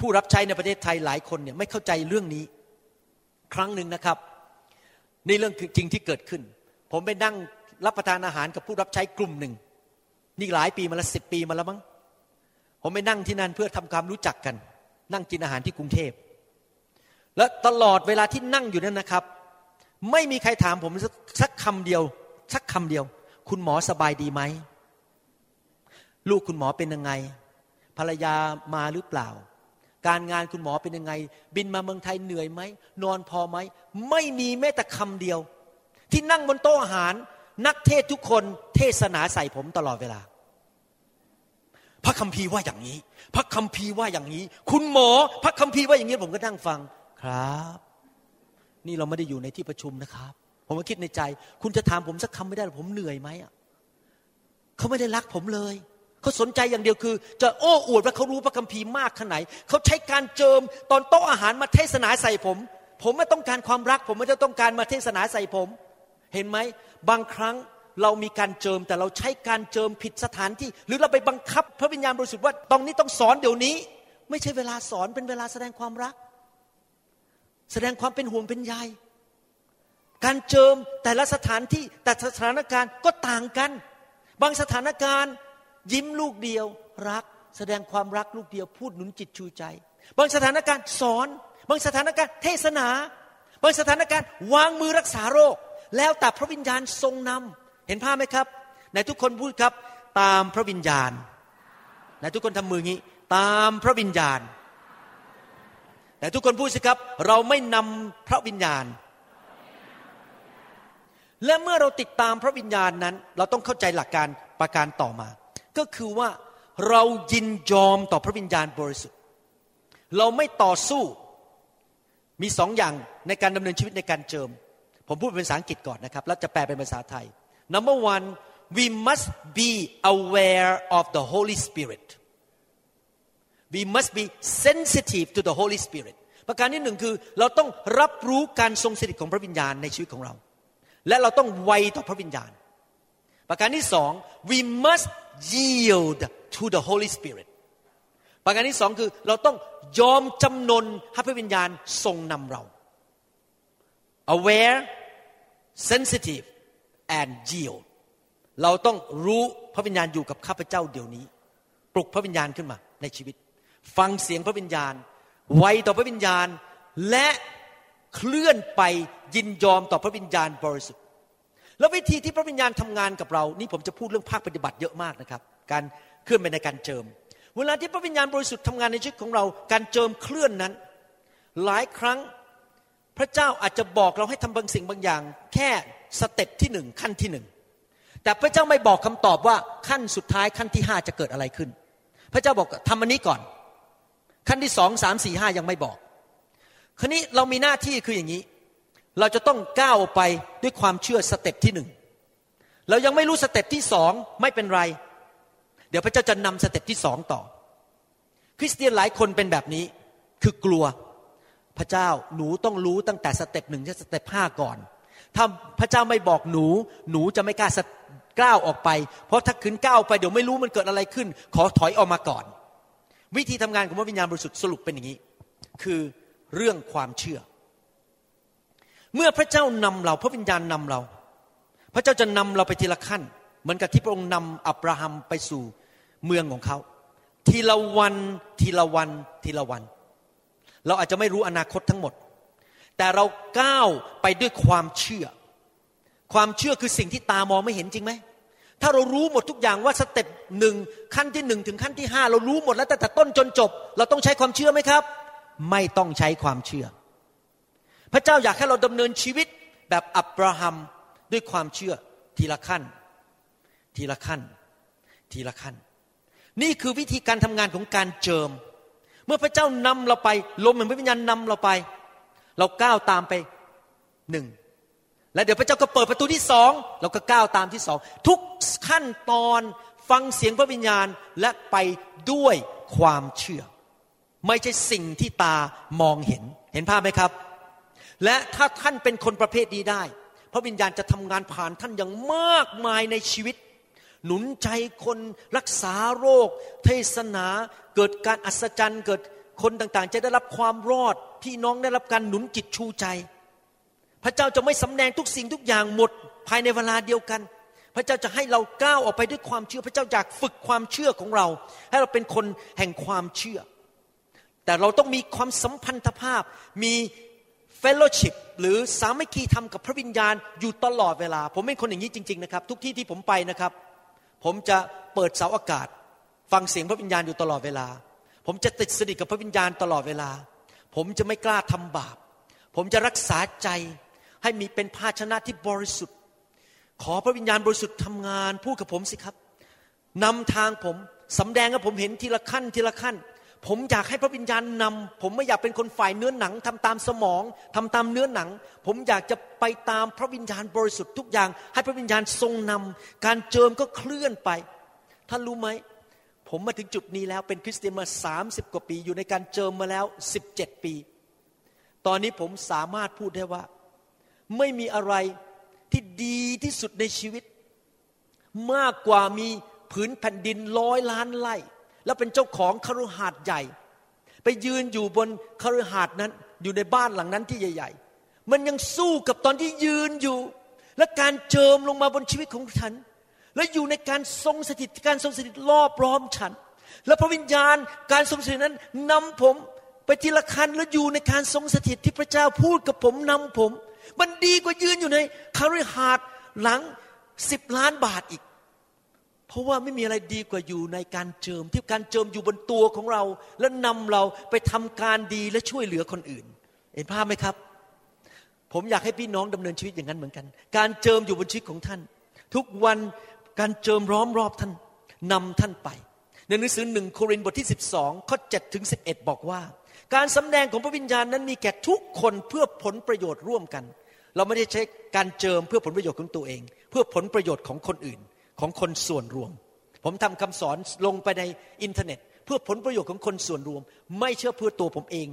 ผู้รับใช้ในประเทศไทยหลายคนเนี่ยไม่เข้าใจเรื่องนี้ ครั้งหนึ่งนะครับ นี่เรื่องจริงที่เกิดขึ้น ผมไปนั่งรับประทานอาหารกับผู้รับใช้กลุ่มหนึ่ง นี่หลายปีมาแล้วสิบปีมาแล้วมั้งผมไปนั่งที่นั่นเพื่อทำความรู้จักกัน นั่งกินอาหารที่กรุงเทพ และตลอดเวลาที่นั่งอยู่นั้นนะครับ ไม่มีใครถามผมสักคำเดียว สักคำเดียว คุณหมอสบายดีไหม ลูกคุณหมอเป็นยังไง ภรรยามาหรือเปล่า การงานคุณหมอเป็นยังไง บินมาเมืองไทยเหนื่อยไหม นอนพอไหม ไม่มีแม้แต่คำเดียว ที่นั่งบนโต๊ะอาหาร นักเทศทุกคนเทศนาใส่ผมตลอดเวลา พระคัมภีร์ว่าอย่างนี้ พระคัมภีร์ว่าอย่างนี้ คุณหมอพระคัมภีร์ว่าอย่างนี้ผมก็นั่งฟังครับ นี่เราไม่ได้อยู่ในที่ประชุมนะครับ ผมก็คิดในใจ คุณจะถามผมสักคำไม่ได้ผมเหนื่อยไหมอะเขาไม่ได้รักผมเลยเขาสนใจอย่างเดียวคือ จะโอ้อวดว่าเขารู้พระคัมภีร์มากขนาดไหนเขาใช้การเจิมตอนโต๊ะอาหารมาเทศนาใส่ผม ผมไม่ต้องการความรัก ผมไม่ได้ต้องการมาเทศนาใส่ผม เห็นไหมบางครั้งเรามีการเจิมแต่เราใช้การเจิมผิดสถานที่ หรือเราไปบังคับ พระวิญญาณบริสุทธิ์ว่าตรงนี้ต้องสอนเดี๋ยวนี้ ไม่ใช่เวลาสอนเป็นเวลาแสดงความรัก แสดงความเป็นห่วงเป็นใยการเจิมแต่ละสถานที่แต่สถานการณ์ก็ต่างกัน บางสถานการณ์ ยิ้มลูกเดียวรัก แสดงความรักลูกเดียว พูดหนุนจิตชูใจ บางสถานการณ์สอน บางสถานการณ์เทศนา บางสถานการณ์วางมือรักษาโรค แล้วแต่พระวิญญาณทรงนำเห็นภาพไหมครับในทุกคนพูดครับ ตามพระวิญญาณในทุกคนทำมืองี้ ตามพระวิญญาณแต่ทุกคนพูดสิครับ เราไม่นำพระวิญญาณ และเมื่อเราติดตามพระวิญญาณนั้น เราต้องเข้าใจหลักการประการต่อมา ก็คือว่าเรายินยอมต่อพระวิญญาณบริสุทธิ์ เราไม่ต่อสู้มีสองอย่างในการดำเนินชีวิตในการเจิม ผมพูดเป็นภาษาอังกฤษก่อนนะครับ แล้วจะแปลเป็นภาษาไทย number one we must be aware of the Holy Spirit we must be sensitive to the Holy Spirit ประการที่หนึ่งคือเราต้องรับรู้การทรงสถิตของพระวิญญาณในชีวิตของเรา และเราต้องไวต่อพระวิญญาณ ประการที่สอง we must yield to the Holy Spirit ประการที่สองคือเราต้องยอมจำนนให้พระวิญญาณทรงนำเรา aware sensitive and yield เราต้องรู้พระวิญญาณอยู่กับข้าพเจ้าเดี๋ยวนี้ ปลุกพระวิญญาณขึ้นมาในชีวิต ฟังเสียงพระวิญญาณ ไวต่อพระวิญญาณ และเคลื่อนไปยินยอมต่อพระวิญญาณบริสุทธิ์ แล้ววิธีที่พระวิญญาณทำงานกับเรา นี่ผมจะพูดเรื่องภาคปฏิบัติเยอะมากนะครับ การเคลื่อนไปในการเจิม เวลาที่พระวิญญาณบริสุทธิ์ทำงานในชีวิตของเรา การเจิมเคลื่อนนั้น หลายครั้ง พระเจ้าอาจจะบอกเราให้ทำบางสิ่งบางอย่าง แค่ step ที่หนึ่งขั้นที่หนึ่งแต่พระเจ้าไม่บอกคำตอบว่าขั้นสุดท้ายขั้นที่ห้าจะเกิดอะไรขึ้น พระเจ้าบอกทำอันนี้ก่อน ขั้นที่สองสามสี่ห้ายังไม่บอก คราวนี้เรามีหน้าที่คืออย่างนี้ เราจะต้องก้าวไปด้วยความเชื่อ step ที่หนึ่งเรายังไม่รู้ step ที่สองไม่เป็นไร เดี๋ยวพระเจ้าจะนำ step ที่สองต่อ คริสเตียนหลายคนเป็นแบบนี้คือกลัว พระเจ้าหนูต้องรู้ตั้งแต่ step หนึ่งถึง step ห้าก่อน ถ้าพระเจ้าไม่บอกหนู หนูจะไม่กล้าก้าวออกไป เพราะถ้าขืนก้าวไปเดี๋ยวไม่รู้มันเกิดอะไรขึ้น ขอถอยออกมาก่อน วิธีทำงานของพระวิญญาณบริสุทธิ์สรุปเป็นอย่างนี้ คือเรื่องความเชื่อ เมื่อพระเจ้านำเราพระวิญญาณนำเรา พระเจ้าจะนำเราไปทีละขั้น เหมือนกับที่พระองค์นำอับราฮัมไปสู่เมืองของเขา ทีละวันทีละวันทีละวัน เราอาจจะไม่รู้อนาคตทั้งหมด แต่เราก้าวไปด้วยความเชื่อ ความเชื่อคือสิ่งที่ตามองไม่เห็นจริงไหมถ้าเรารู้หมดทุกอย่างว่าสเต็ปหนึ่งขั้นที่หนึ่งถึงขั้นที่ห้าเรารู้หมดแล้วแต่ต้นจนจบ เราต้องใช้ความเชื่อไหมครับ ไม่ต้องใช้ความเชื่อ พระเจ้าอยากให้เราดำเนินชีวิตแบบอับราฮัมด้วยความเชื่อทีละขั้น ทีละขั้น ทีละขั้น นี่คือวิธีการทำงานของการเจิม เมื่อพระเจ้านำเราไปลมแห่งพระวิญญาณนำเราไป เราก้าวตามไปหนึ่งและเดี๋ยวพระเจ้าก็เปิดประตูที่สองเราก็ก้าวตามที่สองทุกขั้นตอนฟังเสียงพระวิญญาณและไปด้วยความเชื่อ ไม่ใช่สิ่งที่ตามองเห็นเห็นภาพไหมครับ และถ้าท่านเป็นคนประเภทนี้ได้ พระวิญญาณจะทำงานผ่านท่านอย่างมากมายในชีวิต หนุนใจคนรักษาโรค เทศนาเกิดการอัศจรรย์ เกิดคนต่างๆ จะได้รับความรอด พี่น้องได้รับการหนุนจิตชูใจ พระเจ้าจะไม่สำแดงทุกสิ่งทุกอย่างหมดภายในเวลาเดียวกัน พระเจ้าจะให้เราก้าวออกไปด้วยความเชื่อ พระเจ้าอยากฝึกความเชื่อของเรา ให้เราเป็นคนแห่งความเชื่อ แต่เราต้องมีความสัมพันธภาพมี fellowship หรือสามัคคีธรรมกับพระวิญญาณอยู่ตลอดเวลา ผมเป็นคนอย่างนี้จริง ๆนะครับ ทุกที่ที่ผมไปนะครับ ผมจะเปิดเสาอากาศ ฟังเสียงพระวิญญาณอยู่ตลอดเวลา ผมจะติดสนิทกับพระวิญญาณตลอดเวลา ผมจะไม่กล้าทำบาป ผมจะรักษาใจให้มีเป็นภาชนะที่บริสุทธิ์ ขอพระวิญญาณบริสุทธิ์ทำงานพูดกับผมสิครับนำทางผมสำแดงให้ผมเห็นทีละขั้นทีละขั้น ผมอยากให้พระวิญญาณนำผมไม่อยากเป็นคนฝ่ายเนื้อหนังทำตามสมองทำตามเนื้อหนัง ผมอยากจะไปตามพระวิญญาณบริสุทธิ์ทุกอย่าง ให้พระวิญญาณทรงนำการเจิมก็เคลื่อนไป ท่านรู้ไหม ผมมาถึงจุดนี้แล้วเป็นคริสเตียนมาสามสิบกว่าปี อยู่ในการเจิมมาแล้วสิบเจ็ดปี ตอนนี้ผมสามารถพูดได้ว่า ไม่มีอะไรที่ดีที่สุดในชีวิต มากกว่ามีผืนแผ่นดินร้อยล้านไร่ แล้วเป็นเจ้าของคฤหาสน์ใหญ่ ไปยืนอยู่บนคฤหาสน์นั้น อยู่ในบ้านหลังนั้นที่ใหญ่ ๆ มันยังสู้กับตอนที่ยืนอยู่ และการเจิมลงมาบนชีวิตของฉัน และอยู่ในการทรงสถิตการทรงสถิตรอบร้อมฉัน และพระวิญญาณการทรงสถิตนั้นนำผมไปทีละคันแล้วอยู่ในการทรงสถิตที่พระเจ้าพูดกับผมนำผม มันดีกว่ายืนอยู่ในคฤหาสน์หลังสิบล้านบาทอีก ราะว่าไม่มีอะไรดีกว่าอยู่ในการเจิม ที่การเจิมอยู่บนตัวของเรา และนำเราไปทำการดีและช่วยเหลือคนอื่น เห็นภาพไหมครับ ผมอยากให้พี่น้องดำเนินชีวิตอย่างนั้นเหมือนกัน การเจิมอยู่บนชีวิตของท่าน ทุกวันการเจิมร้อมรอบท่านนำท่านไป ในหนังสือหนึ่งโครินธ์บทที่ 12ข้อ7ถึง11 บอกว่า การสำแดงของพระวิญญาณนั้นมีแก่ทุกคนเพื่อผลประโยชน์ร่วมกัน เราไม่ได้ใช้การเจิมเพื่อผลประโยชน์ของตัวเอง เพื่อผลประโยชน์ของคนอื่น ของคนส่วนรวม ผมทำคำสอนลงไปในอินเทอร์เน็ต เพื่อผลประโยชน์ของคนส่วนรวม ไม่เชื่อเพื่อตัวผมเอง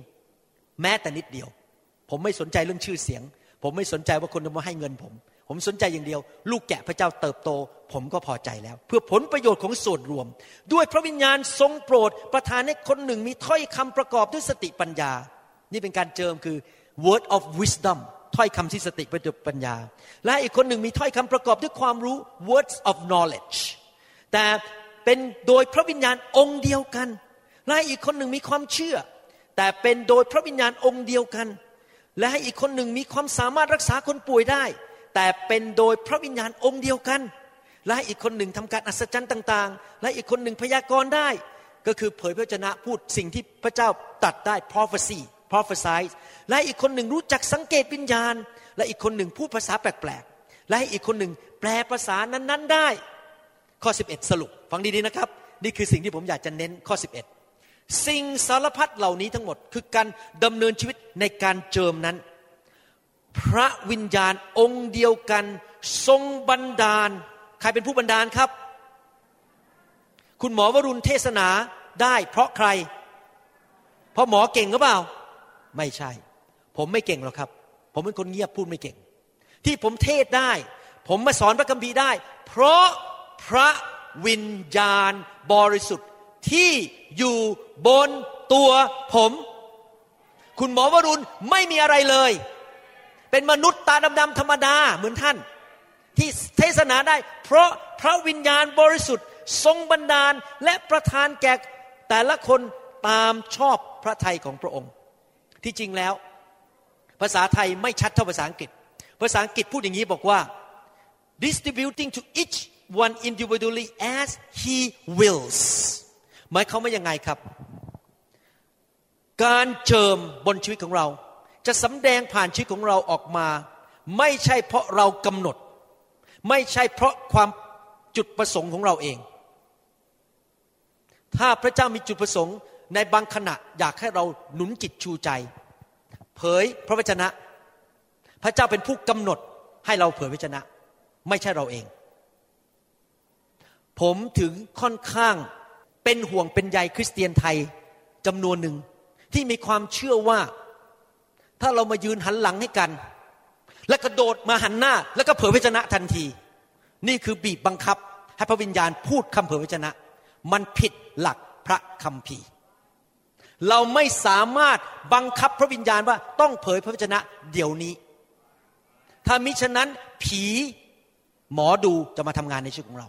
แม้แต่นิดเดียว ผมไม่สนใจเรื่องชื่อเสียง ผมไม่สนใจว่าคนจะมาให้เงินผม ผมสนใจอย่างเดียว ลูกแกะพระเจ้าเติบโต ผมก็พอใจแล้ว เพื่อผลประโยชน์ของส่วนรวม ด้วยพระวิญญาณทรงโปรดประทานให้คนหนึ่งมีถ้อยคำประกอบด้วยสติปัญญา นี่เป็นการเจิมคือ word of wisdom ถ้อยคำที่สติปัญญา และอีกคนหนึ่งมีถ้อยคำประกอบด้วยความรู้ words of knowledge แต่เป็นโดยพระวิญญาณองค์เดียวกัน และอีกคนหนึ่งมีความเชื่อ แต่เป็นโดยพระวิญญาณองค์เดียวกัน และให้อีกคนหนึ่งมีความสามารถรักษาคนป่วยได้ แต่เป็นโดยพระวิญญาณองค์เดียวกัน และอีกคนหนึ่งทำการอัศจรรย์ต่าง ๆ และอีกคนหนึ่งพยากรณ์ได้ ก็คือเผยพระชนะพูดสิ่งที่พระเจ้าตัดได้ prophecy prophesy และอีกคนหนึ่งรู้จักสังเกตวิญญาณ และอีกคนหนึ่งพูดภาษาแปลกๆ และอีกคนหนึ่งแปลภาษานั้นๆได้ ข้อ 11 สรุป ฟังดีๆนะครับ นี่คือสิ่งที่ผมอยากจะเน้นข้อ 11 สิ่งสารพัดเหล่านี้ทั้งหมดคือการดำเนินชีวิตในการเจิมนั้น พระวิญญาณองค์เดียวกัน ทรงบันดาล ใครเป็นผู้บันดาลครับ คุณหมอวรุณเทศนาได้เพราะใคร เพราะหมอเก่งหรือเปล่า ไม่ใช่ ผมไม่เก่งหรอกครับ ผมเป็นคนเงียบพูดไม่เก่ง ที่ผมเทศได้ ผมมาสอนพระคัมภีร์ได้ เพราะพระวิญญาณบริสุทธิ์ที่อยู่บนตัวผม คุณหมอวรุณไม่มีอะไรเลย เป็นมนุษย์ตาดำๆธรรมดาเหมือนท่าน ที่เทศนาได้ เพราะพระวิญญาณบริสุทธิ์ทรงบันดาลและประทานแก่แต่ละคนตามชอบพระทัยของพระองค์ ที่จริงแล้ว ภาษาไทยไม่ชัดเท่าภาษาอังกฤษ ภาษาอังกฤษพูดอย่างนี้บอกว่า distributing to each one individually as he wills หมายเขามว่ายังไงครับ การเจิมบนชีวิตของเรา จะสำแดงผ่านชีวิตของเราออกมา ไม่ใช่เพราะเรากำหนด ไม่ใช่เพราะความจุดประสงค์ของเราเอง ถ้าพระเจ้ามีจุดประสงค์ ในบางขณะอยากให้เราหนุนจิตชูใจ เผยพระวจนะ พระเจ้าเป็นผู้กำหนดให้เราเผยพระวจนะ ไม่ใช่เราเอง ผมถึงค่อนข้างเป็นห่วงเป็นใยคริสเตียนไทยจำนวนหนึ่งที่มีความเชื่อว่า ถ้าเรามายืนหันหลังให้กัน แล้วกระโดดมาหันหน้า แล้วก็เผยพระวจนะทันที นี่คือบีบบังคับให้พระวิญญาณพูดคำเผยพระวจนะ มันผิดหลักพระคัมภีร์ เราไม่สามารถบังคับพระวิญญาณว่าต้องเผยพระวจนะเดี๋ยวนี้ ถ้ามิฉะนั้นผีหมอดูจะมาทำงานในชีวิตของเรา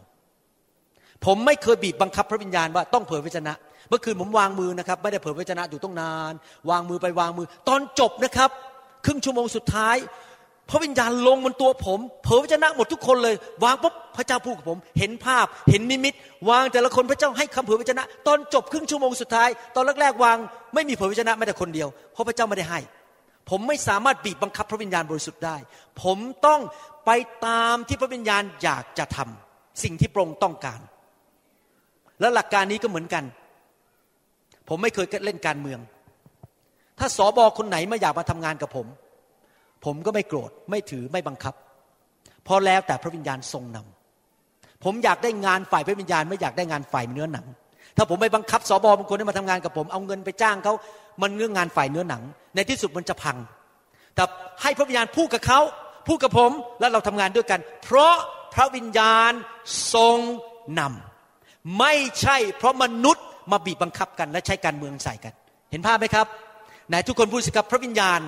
ผมไม่เคยบีบบังคับพระวิญญาณว่าต้องเผยพระวจนะ เมื่อคืนผมวางมือนะครับ ไม่ได้เผยพระวจนะอยู่ต้องนาน วางมือไปวางมือ ตอนจบนะครับ ครึ่งชั่วโมงสุดท้าย พระวิญญาณลงบนตัวผม เผยพระชนะหมดทุกคนเลย วางปุ๊บพระเจ้าพูดกับผม เห็นภาพ เห็นนิมิต วางแต่ละคนพระเจ้าให้คำเผยพระชนะ ตอนจบครึ่งชั่วโมงสุดท้าย ตอนแรกๆวาง ไม่มีเผยพระชนะแม้แต่คนเดียว เพราะพระเจ้าไม่ได้ให้ ผมไม่สามารถบีบบังคับพระวิญญาณบริสุทธิ์ได้ ผมต้องไปตามที่พระวิญญาณอยากจะทำสิ่งที่พระองค์ต้องการ และหลักการนี้ก็เหมือนกัน ผมไม่เคยเล่นการเมือง ถ้าสอบอคนไหนไมาอยากมาทำงานกับผม ผมก็ไม่โกรธไม่ถือไม่บังคับ เพราะแล้วแต่พระวิญญาณทรงนำผมอยากได้งานฝ่ายพระวิญญาณ ไม่อยากได้งานฝ่ายเนื้อหนัง ถ้าผมไปบังคับสอบอบางคนให้มาทำงานกับผมเอาเงินไปจ้างเขามันเรื่องงานฝ่ายเนื้อหนัง ในที่สุดมันจะพัง แต่ให้พระวิญญาณพูดกับเขาพูดกับผมแล้วเราทำงานด้วยกัน เพราะพระวิญญาณทรงนำไม่ใช่เพราะมนุษย์มาบีบบังคับกันและใช้การเมืองใส่กัน เห็นภาพไหมครับไหนทุกคนพูดสิครับพระวิญญาณ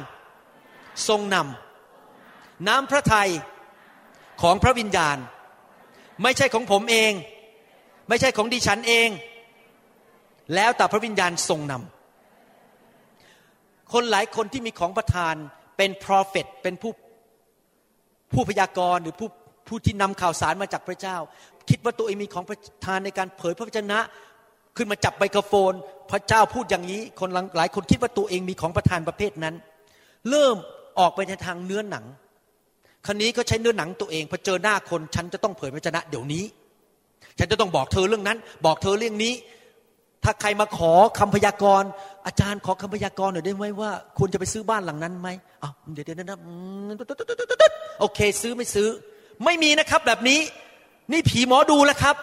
ทรงนำน้ำพระทัยของพระวิญญาณ ไม่ใช่ของผมเอง ไม่ใช่ของดิฉันเอง แล้วแต่พระวิญญาณทรงนำคนหลายคนที่มีของประทานเป็น prophet เป็นผู้ผู้พยากรณ์หรือผู้ผู้ที่นำข่าวสารมาจากพระเจ้า คิดว่าตัวเองมีของประทานในการเผยพระวจนะ ขึ้นมาจับไมโครโฟน พระเจ้าพูดอย่างนี้ คนหลายคนคิดว่าตัวเองมีของประทานประเภทนั้น เริ่ม ออกไปในทางเนื้อหนังคันนี้ก็ใช้เนื้อหนังตัวเองพอเจอหน้าคนฉันจะต้องเผยพระวจนะเดี๋ยวนี้ ฉันจะต้องบอกเธอเรื่องนั้น บอกเธอเรื่องนี้ ถ้าใครมาขอคำพยากรณ์ อาจารย์ขอคำพยากรณ์หน่อยได้ไหมว่าควรจะไปซื้อบ้านหลังนั้นไหมอ้าวเดี๋ยวเดี๋ยวนะโอเค ซื้อไม่ซื้อ ไม่มีนะครับ แบบนี้ นี่ผีหมอดูแล้วครับ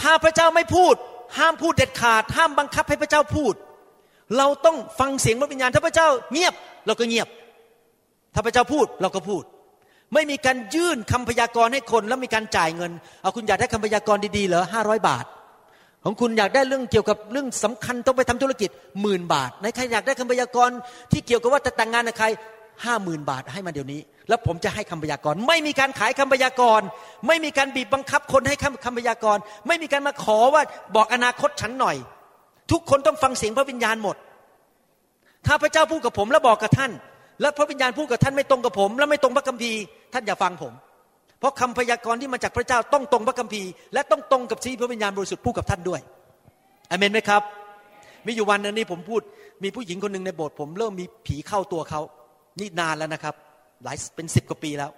ถ้าพระเจ้าไม่พูด ห้ามพูดเด็ดขาด ห้ามบังคับให้พระเจ้าพูด เราต้องฟังเสียงพระวิญญาณถ้าพระเจ้าเงียบเราก็เงียบ ถ้าพระเจ้าพูดเราก็พูด ไม่มีการยื่นคำพยากรณ์ให้คนแล้วมีการจ่ายเงินเอาคุณอยากได้คำพยากรณ์ดีๆเหรอห้าร้อยบาท ของคุณอยากได้เรื่องเกี่ยวกับเรื่องสำคัญต้องไปทำธุรกิจหมื่นบาทในใครอยากได้คำพยากรณ์ที่เกี่ยวกับว่าจะแต่งงานกับใครห้าหมื่นบาทให้มาเดี๋ยวนี้ แล้วผมจะให้คำพยากรณ์ไม่มีการขายคำพยากรณ์ไม่มีการบีบบังคับคนให้คำคำพยากรณ์ไม่มีการมาขอว่าบอกอนาคตฉันหน่อย ทุกคนต้องฟังเสียงพระวิญญาณหมด ถ้าพระเจ้าพูดกับผมแล้วบอกกับท่าน แล้วพระวิญญาณพูดกับท่านไม่ตรงกับผม และไม่ตรงพระคัมภีร์ท่านอย่าฟังผม เพราะคำพยากรณ์ที่มาจากพระเจ้าต้องตรงพระคัมภีร์และต้องตรงกับที่พระวิญญาณบริสุทธิ์พูดกับท่านด้วยอเมนไหมครับ มีอยู่วันนึงนี่ผมพูด มีผู้หญิงคนหนึ่งในโบสถ์ผมเริ่มมีผีเข้าตัวเขา นี่นานแล้วนะครับ หลายเป็นสิบกว่าปีแล้ว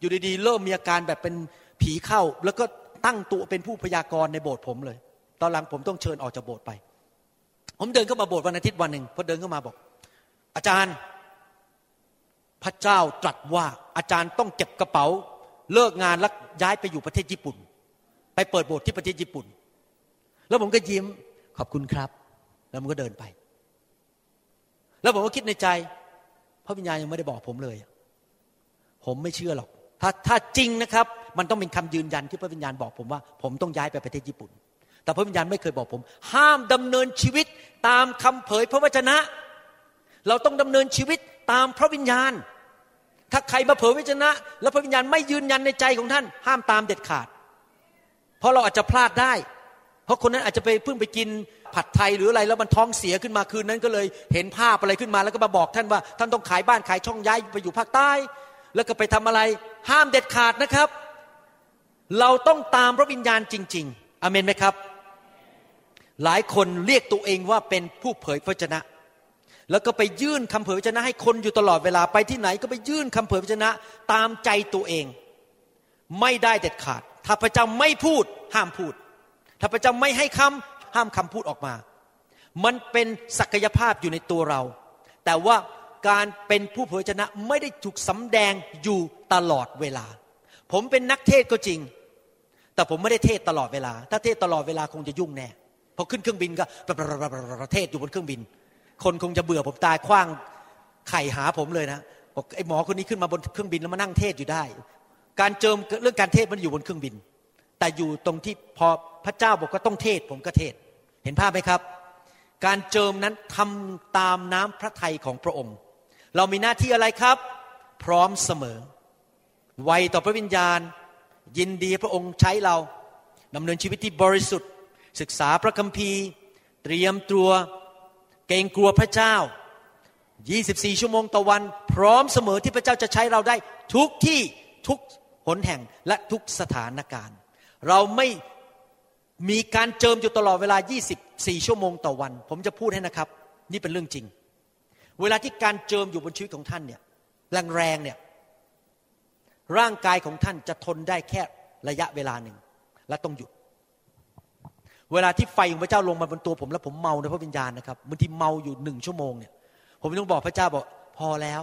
อยู่ดีๆ เริ่มมีอาการแบบเป็นผีเข้า แล้วก็ตั้งตัวเป็นผู้พยากรณ์ในโบสถ์ผมเลย ตอนหลังผมต้องเชิญออกจากโบสถ์ไป ผมเดินเข้ามาโบสถ์วันอาทิตย์วันหนึ่งพอเดินเข้ามาบอก อาจารย์ พระเจ้าตรัสว่าอาจารย์ต้องเก็บกระเป๋า เลิกงานแล้วย้ายไปอยู่ประเทศญี่ปุ่น ไปเปิดโบสถ์ที่ประเทศญี่ปุ่น แล้วผมก็ยิ้มขอบคุณครับ แล้วมันก็เดินไป แล้วผมก็คิดในใจ พระวิญญาณยังไม่ได้บอกผมเลย ผมไม่เชื่อหรอก ถ้าถ้าจริงนะครับ มันต้องเป็นคำยืนยันที่พระวิญญาณบอกผมว่า ผมต้องย้ายไปประเทศญี่ปุ่น แต่พระวิญญาณไม่เคยบอกผม ห้ามดำเนินชีวิตตามคำเผยพระวจนะ เราต้องดำเนินชีวิตตามพระวิญญาณ ถ้าใครมาเผยวิจนะ แล้วพระวิญญาณไม่ยืนยันในใจของท่าน ห้ามตามเด็ดขาด เพราะเราอาจจะพลาดได้ เพราะคนนั้นอาจจะไปเพิ่งไปกินผัดไทยหรืออะไรแล้วมันท้องเสียขึ้นมาคืนนั้นก็เลยเห็นภาพอะไรขึ้นมา แล้วก็มาบอกท่านว่า ท่านต้องขายบ้านขายช่องย้ายไปอยู่ภาคใต้ แล้วก็ไปทำอะไร ห้ามเด็ดขาดนะครับ เราต้องตามพระวิญญาณจริง ๆอเมนไหมครับ หลายคนเรียกตัวเองว่าเป็นผู้เผยพระชนะ แล้วก็ไปยื่นคำเผยพระชนะ ให้คนอยู่ตลอดเวลาไปที่ไหนก็ไปยื่นคำเผยพระชนะตามใจตัวเอง ไม่ได้เด็ดขาด ถ้าพระเจ้าไม่พูดห้ามพูด ถ้าพระเจ้าไม่ให้คำห้ามคำพูดออกมา มันเป็นศักยภาพอยู่ในตัวเรา แต่ว่าการเป็นผู้เผยพระชนะไม่ได้ถูกสำแดงอยู่ตลอดเวลา ผมเป็นนักเทศก็จริง แต่ผมไม่ได้เทศตลอดเวลา ถ้าเทศตลอดเวลาคงจะยุ่งแน่ พอขึ้นเครื่องบินก็ประเทศอยู่บนเครื่องบิน คนคงจะเบื่อผมตายคว้างไข่หาผมเลยนะบอกไอ้หมอคนนี้ขึ้นมาบนเครื่องบินแล้วมานั่งเทศอยู่ได้ การเจิมเรื่องการเทศมันอยู่บนเครื่องบิน แต่อยู่ตรงที่พอพระเจ้าบอกว่าต้องเทศผมก็เทศ เห็นภาพไหมครับ การเจิมนั้นทำตามน้ำพระทัยของพระองค์ เรามีหน้าที่อะไรครับ พร้อมเสมอ ไวต่อพระวิญญาณ ยินดีพระองค์ใช้เราดำเนินชีวิตที่บริสุทธิ์ ศึกษาพระคัมภีร์ เตรียมตัวเกรงกลัวพระเจ้า 24 ชั่วโมงต่อวัน พร้อมเสมอที่พระเจ้าจะใช้เราได้ ทุกที่ทุกหนแห่งและทุกสถานการณ์ เราไม่มีการเจิมอยู่ตลอดเวลา 24 ชั่วโมงต่อวัน ผมจะพูดให้นะครับ นี่เป็นเรื่องจริง เวลาที่การเจิมอยู่บนชีวิตของท่านเนี่ยแรงๆเนี่ยร่างกายของท่านจะทนได้แค่ระยะเวลาหนึ่ง และต้องหยุด เวลาที่ไฟของพระเจ้าลงมาบนตัวผมแล้วผมเมาในพระวิญญาณนะครับบางทีเมาอยู่หนึ่งชั่วโมงเนี่ย ผมต้องบอกพระเจ้าบอกพอแล้ว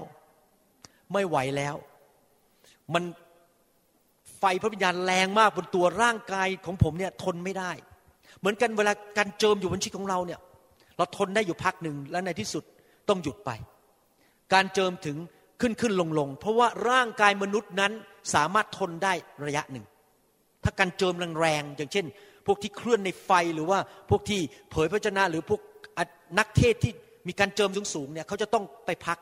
ไม่ไหวแล้ว มันไฟพระวิญญาณแรงมากบนตัวร่างกายของผมเนี่ยทนไม่ได้ เหมือนกันเวลาการเจิมอยู่บนชีวิตของเราเนี่ย เราทนได้อยู่พักหนึ่งแล้วในที่สุดต้องหยุดไป การเจิมถึงขึ้นขึ้นลงลงเพราะว่าร่างกายมนุษย์นั้นสามารถทนได้ระยะหนึ่ง ถ้าการเจิมแรงๆอย่างเช่น พวกที่เคลื่อนในไฟหรือว่าพวกที่เผยพระชนะหรือพวกนักเทศที่มีการเจิมสูงๆเนี่ยเขาจะต้องไปพัก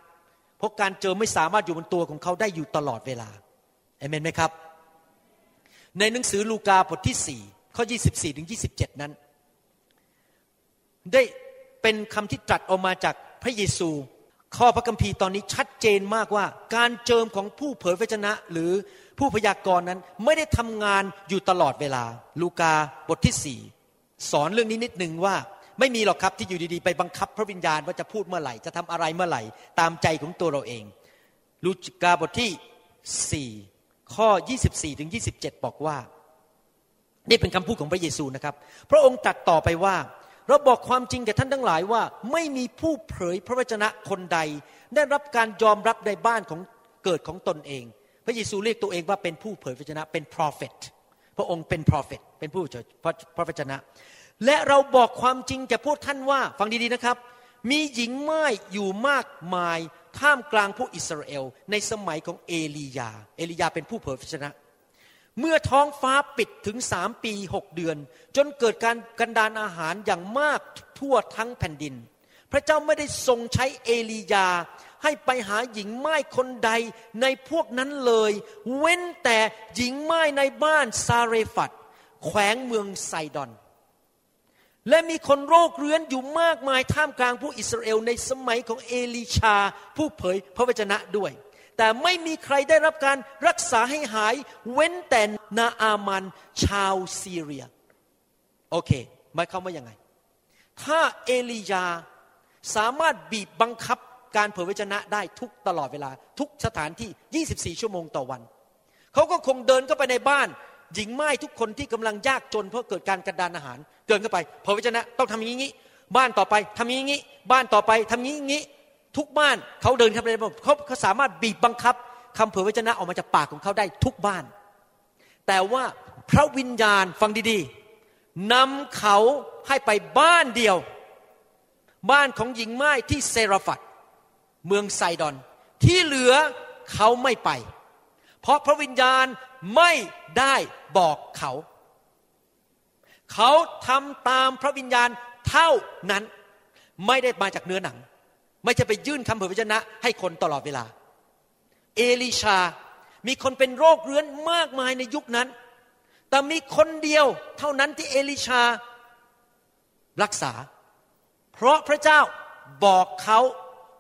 เพราะการเจิมไม่สามารถอยู่บนตัวของเขาได้อยู่ตลอดเวลาเอเมนไหมครับ ในหนังสือลูกาบทที่4ข้อ 24ถึง27 นั้น ได้เป็นคำที่ตรัสออกมาจากพระเยซู ข้อพระคัมภีร์ตอนนี้ชัดเจนมากว่า การเจิมของผู้เผยพระชนะหรือ ผู้พยากรณ์นั้นไม่ได้ทำงานอยู่ตลอดเวลา ลูกาบทที่สี่สอนเรื่องนี้นิดหนึ่งว่า ไม่มีหรอกครับที่อยู่ดีๆ ไปบังคับพระวิญญาณว่าจะพูดเมื่อไหร่ จะทำอะไรเมื่อไหร่ ตามใจของตัวเราเอง ลูกาบทที่สี่ข้อ 24ถึง27 บอกว่า นี่เป็นคำพูดของพระเยซูนะครับ พระองค์ตรัสต่อไปว่า เราบอกความจริงแก่ท่านทั้งหลายว่า ไม่มีผู้เผยพระวจนะคนใด ได้รับการยอมรับในบ้านของเกิดของตนเอง ระเยซูเรียกตัวเองว่าเป็นผู้เผยพระวจนะเป็น prophet พระองค์เป็น prophet เป็นผู้เผยพระวจนะ และเราบอกความจริงแก่พวกท่านว่าฟังดีๆนะครับ มีหญิงไม้อยู่มากมายท่ามกลางพวกอิสราเอล ในสมัยของเอลียา เอลียาเป็นผู้เผยพระวจนะ เมื่อท้องฟ้าปิดถึงสามปีหกเดือน จนเกิดการกันดานอาหารอย่างมากทั่วทั้งแผ่นดิน พระเจ้าไม่ได้ทรงใช้เอลียา ให้ไปหาหญิงไม้คนใดในพวกนั้นเลย เว้นแต่หญิงไม้ในบ้านซาเรฟัดแขวงเมืองไซดอน และมีคนโรคเรื้อนอยู่มากมายท่ามกลางผู้อิสราเอลในสมัยของเอลิชา ผู้เผยพระวจนะด้วย แต่ไม่มีใครได้รับการรักษาให้หาย เว้นแต่นาอามันชาวซีเรีย โอเคหมายความว่ายังไง ถ้าเอลียาสามารถบีบบังคับ การเผยพระชนะได้ทุกตลอดเวลา ทุกสถานที่ 24 ชั่วโมงต่อวัน เขาก็คงเดินเข้าไปในบ้าน หญิงไม้ทุกคนที่กำลังยากจน เพราะเกิดการกระดานอาหาร เดินเข้าไปเผยพระชนะต้องทำอย่างนี้ บ้านต่อไปทำอย่างนี้ บ้านต่อไปทำอย่างนี้ ทุกบ้านเขาเดินเข้าไปในบ้านเขาเขาสามารถบีบบังคับคำเผยพระชนะออกมาจากปากของเขาได้ทุกบ้าน แต่ว่าพระวิญญาณฟังดีๆนำเขาให้ไปบ้านเดียว บ้านของหญิงไม้ที่เซราฟัด เมืองไซดอน ที่เหลือเขาไม่ไป เพราะพระวิญญาณไม่ได้บอกเขา เขาทำตามพระวิญญาณเท่านั้น ไม่ได้มาจากเนื้อหนัง ไม่จะไปยื่นคำเผยพระชนะ ให้คนตลอดเวลา เอลิชา มีคนเป็นโรคเรื้อนมากมายในยุคนั้น แต่มีคนเดียวเท่านั้นที่เอลิชารักษา เพราะพระเจ้าบอกเขา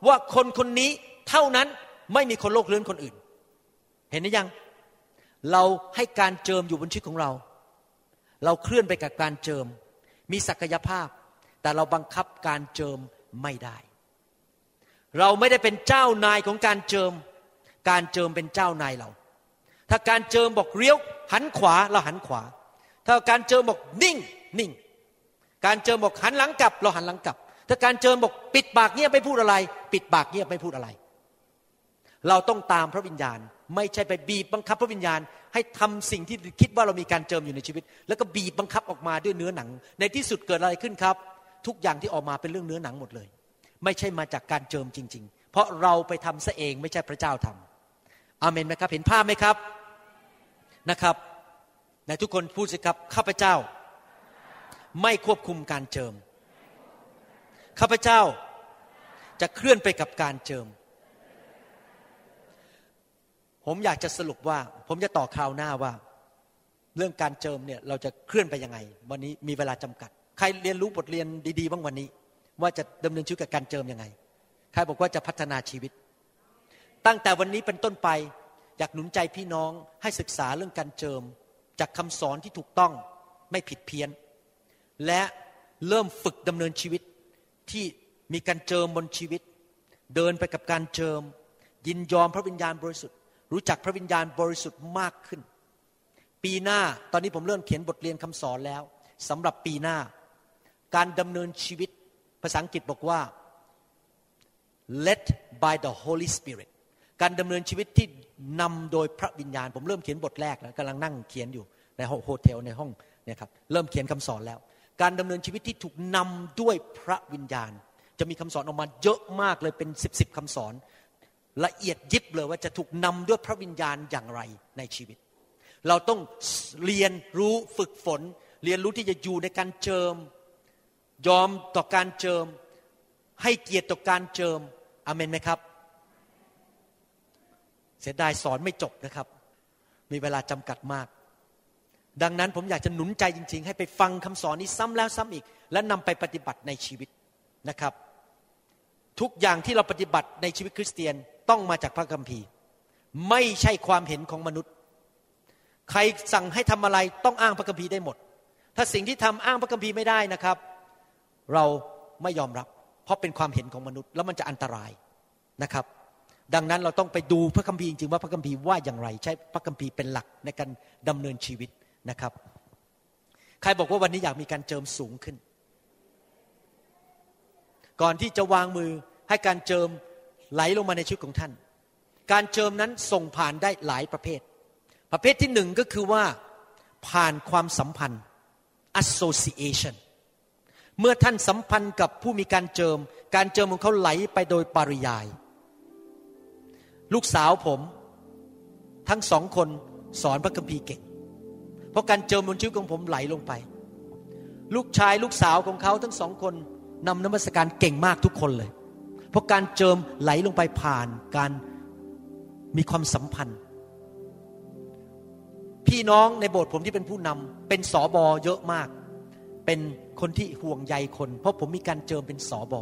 ว่าคนคนนี้เท่านั้นไม่มีคนโรคเรื้อนคนอื่น เห็นหรือยัง เราให้การเจิมอยู่บนชีวิตของเรา เราเคลื่อนไปกับการเจิม มีศักยภาพ แต่เราบังคับการเจิมไม่ได้ เราไม่ได้เป็นเจ้านายของการเจิม การเจิมเป็นเจ้านายเรา ถ้าการเจิมบอกเลี้ยว หันขวาเราหันขวา ถ้าการเจิมบอกนิ่งนิ่ง การเจิมบอกหันหลังกลับ เราหันหลังกลับ ถ้าการเจิมบอกปิดปากเงียบไม่พูดอะไร ปิดปากเงียบไม่พูดอะไร เราต้องตามพระวิญญาณ ไม่ใช่ไปบีบบังคับพระวิญญาณ ให้ทำสิ่งที่คิดว่าเรามีการเจิมอยู่ในชีวิต แล้วก็บีบบังคับออกมาด้วยเนื้อหนัง ในที่สุดเกิดอะไรขึ้นครับ ทุกอย่างที่ออกมาเป็นเรื่องเนื้อหนังหมดเลย ไม่ใช่มาจากการเจิมจริง ๆ เพราะเราไปทำซะเองไม่ใช่พระเจ้าทำอาเมนไหมครับ เห็นภาพไหมครับนะครับในทุกคนพูดสิครับข้าพเจ้า ไม่ควบคุมการเจิม ข้าพเจ้าจะเคลื่อนไปกับการเจิม ผมอยากจะสรุปว่า ผมจะต่อคราวหน้าว่า เรื่องการเจิมเนี่ยเราจะเคลื่อนไปยังไง วันนี้มีเวลาจำกัด ใครเรียนรู้บทเรียนดีๆบ้างวันนี้ ว่าจะดำเนินชีวิตกับการเจิมยังไง ใครบอกว่าจะพัฒนาชีวิต ตั้งแต่วันนี้เป็นต้นไป อยากหนุนใจพี่น้องให้ศึกษาเรื่องการเจิม จากคำสอนที่ถูกต้องไม่ผิดเพี้ยน และเริ่มฝึกดำเนินชีวิต ที่มีการเจิมบนชีวิต เดินไปกับการเจิม ยินยอมพระวิญญาณบริสุทธิ์ รู้จักพระวิญญาณบริสุทธิ์มากขึ้น ปีหน้าตอนนี้ผมเริ่มเขียนบทเรียนคำสอนแล้วสำหรับปีหน้า การดำเนินชีวิตภาษาอังกฤษบอกว่า led by the Holy Spirit การดำเนินชีวิตที่นำโดยพระวิญญาณ ผมเริ่มเขียนบทแรกแล้วกำลังนั่งเขียนอยู่ในห้องโฮเทลในห้องเนี่ยครับเริ่มเขียนคำสอนแล้ว การดำเนินชีวิตที่ถูกนำด้วยพระวิญญาณ จะมีคำสอนออกมาเยอะมากเลยเป็นสิบสิบคำสอน ละเอียดยิบเลยว่าจะถูกนำด้วยพระวิญญาณอย่างไรในชีวิต เราต้องเรียนรู้ฝึกฝน เรียนรู้ที่จะอยู่ในการเจิม ยอมต่อการเจิม ให้เกียรติต่อการเจิมอเมนไหมครับ เสียดายสอนไม่จบนะครับ มีเวลาจำกัดมาก ดังนั้นผมอยากจะหนุนใจจริง ๆ ให้ไปฟังคำสอนนี้ซ้ำแล้วซ้ำอีก และนำไปปฏิบัติในชีวิตนะครับ ทุกอย่างที่เราปฏิบัติในชีวิตคริสเตียนต้องมาจากพระคัมภีร์ ไม่ใช่ความเห็นของมนุษย์ ใครสั่งให้ทำอะไรต้องอ้างพระคัมภีร์ได้หมด ถ้าสิ่งที่ทำอ้างพระคัมภีร์ไม่ได้นะครับ เราไม่ยอมรับ เพราะเป็นความเห็นของมนุษย์ แล้วมันจะอันตรายนะครับ ดังนั้นเราต้องไปดูพระคัมภีร์จริงๆว่าพระคัมภีร์ว่าอย่างไร ใช้พระคัมภีร์เป็นหลักในการดำเนินชีวิต นะครับ ใครบอกว่าวันนี้อยากมีการเจิมสูงขึ้น ก่อนที่จะวางมือให้การเจิมไหลลงมาในชีวิตของท่าน การเจิมนั้นส่งผ่านได้หลายประเภท ประเภทที่หนึ่งก็คือว่าผ่านความสัมพันธ์ association เมื่อท่านสัมพันธ์กับผู้มีการเจิม การเจิมของเขาไหลไปโดยปริยาย ลูกสาวผม ทั้งสองคนสอนพระคัมภีร์เก่ง เพราะการเจิมบนชีวิตของผมไหลลงไป ลูกชายลูกสาวของเขาทั้งสองคนนำนมัสการเก่งมากทุกคนเลย เพราะการเจิมไหลลงไปผ่านการมีความสัมพันธ์ พี่น้องในโบสถ์ผมที่เป็นผู้นำเป็นสอบอเยอะมาก เป็นคนที่ห่วงใยคน เพราะผมมีการเจิมเป็นสอบอ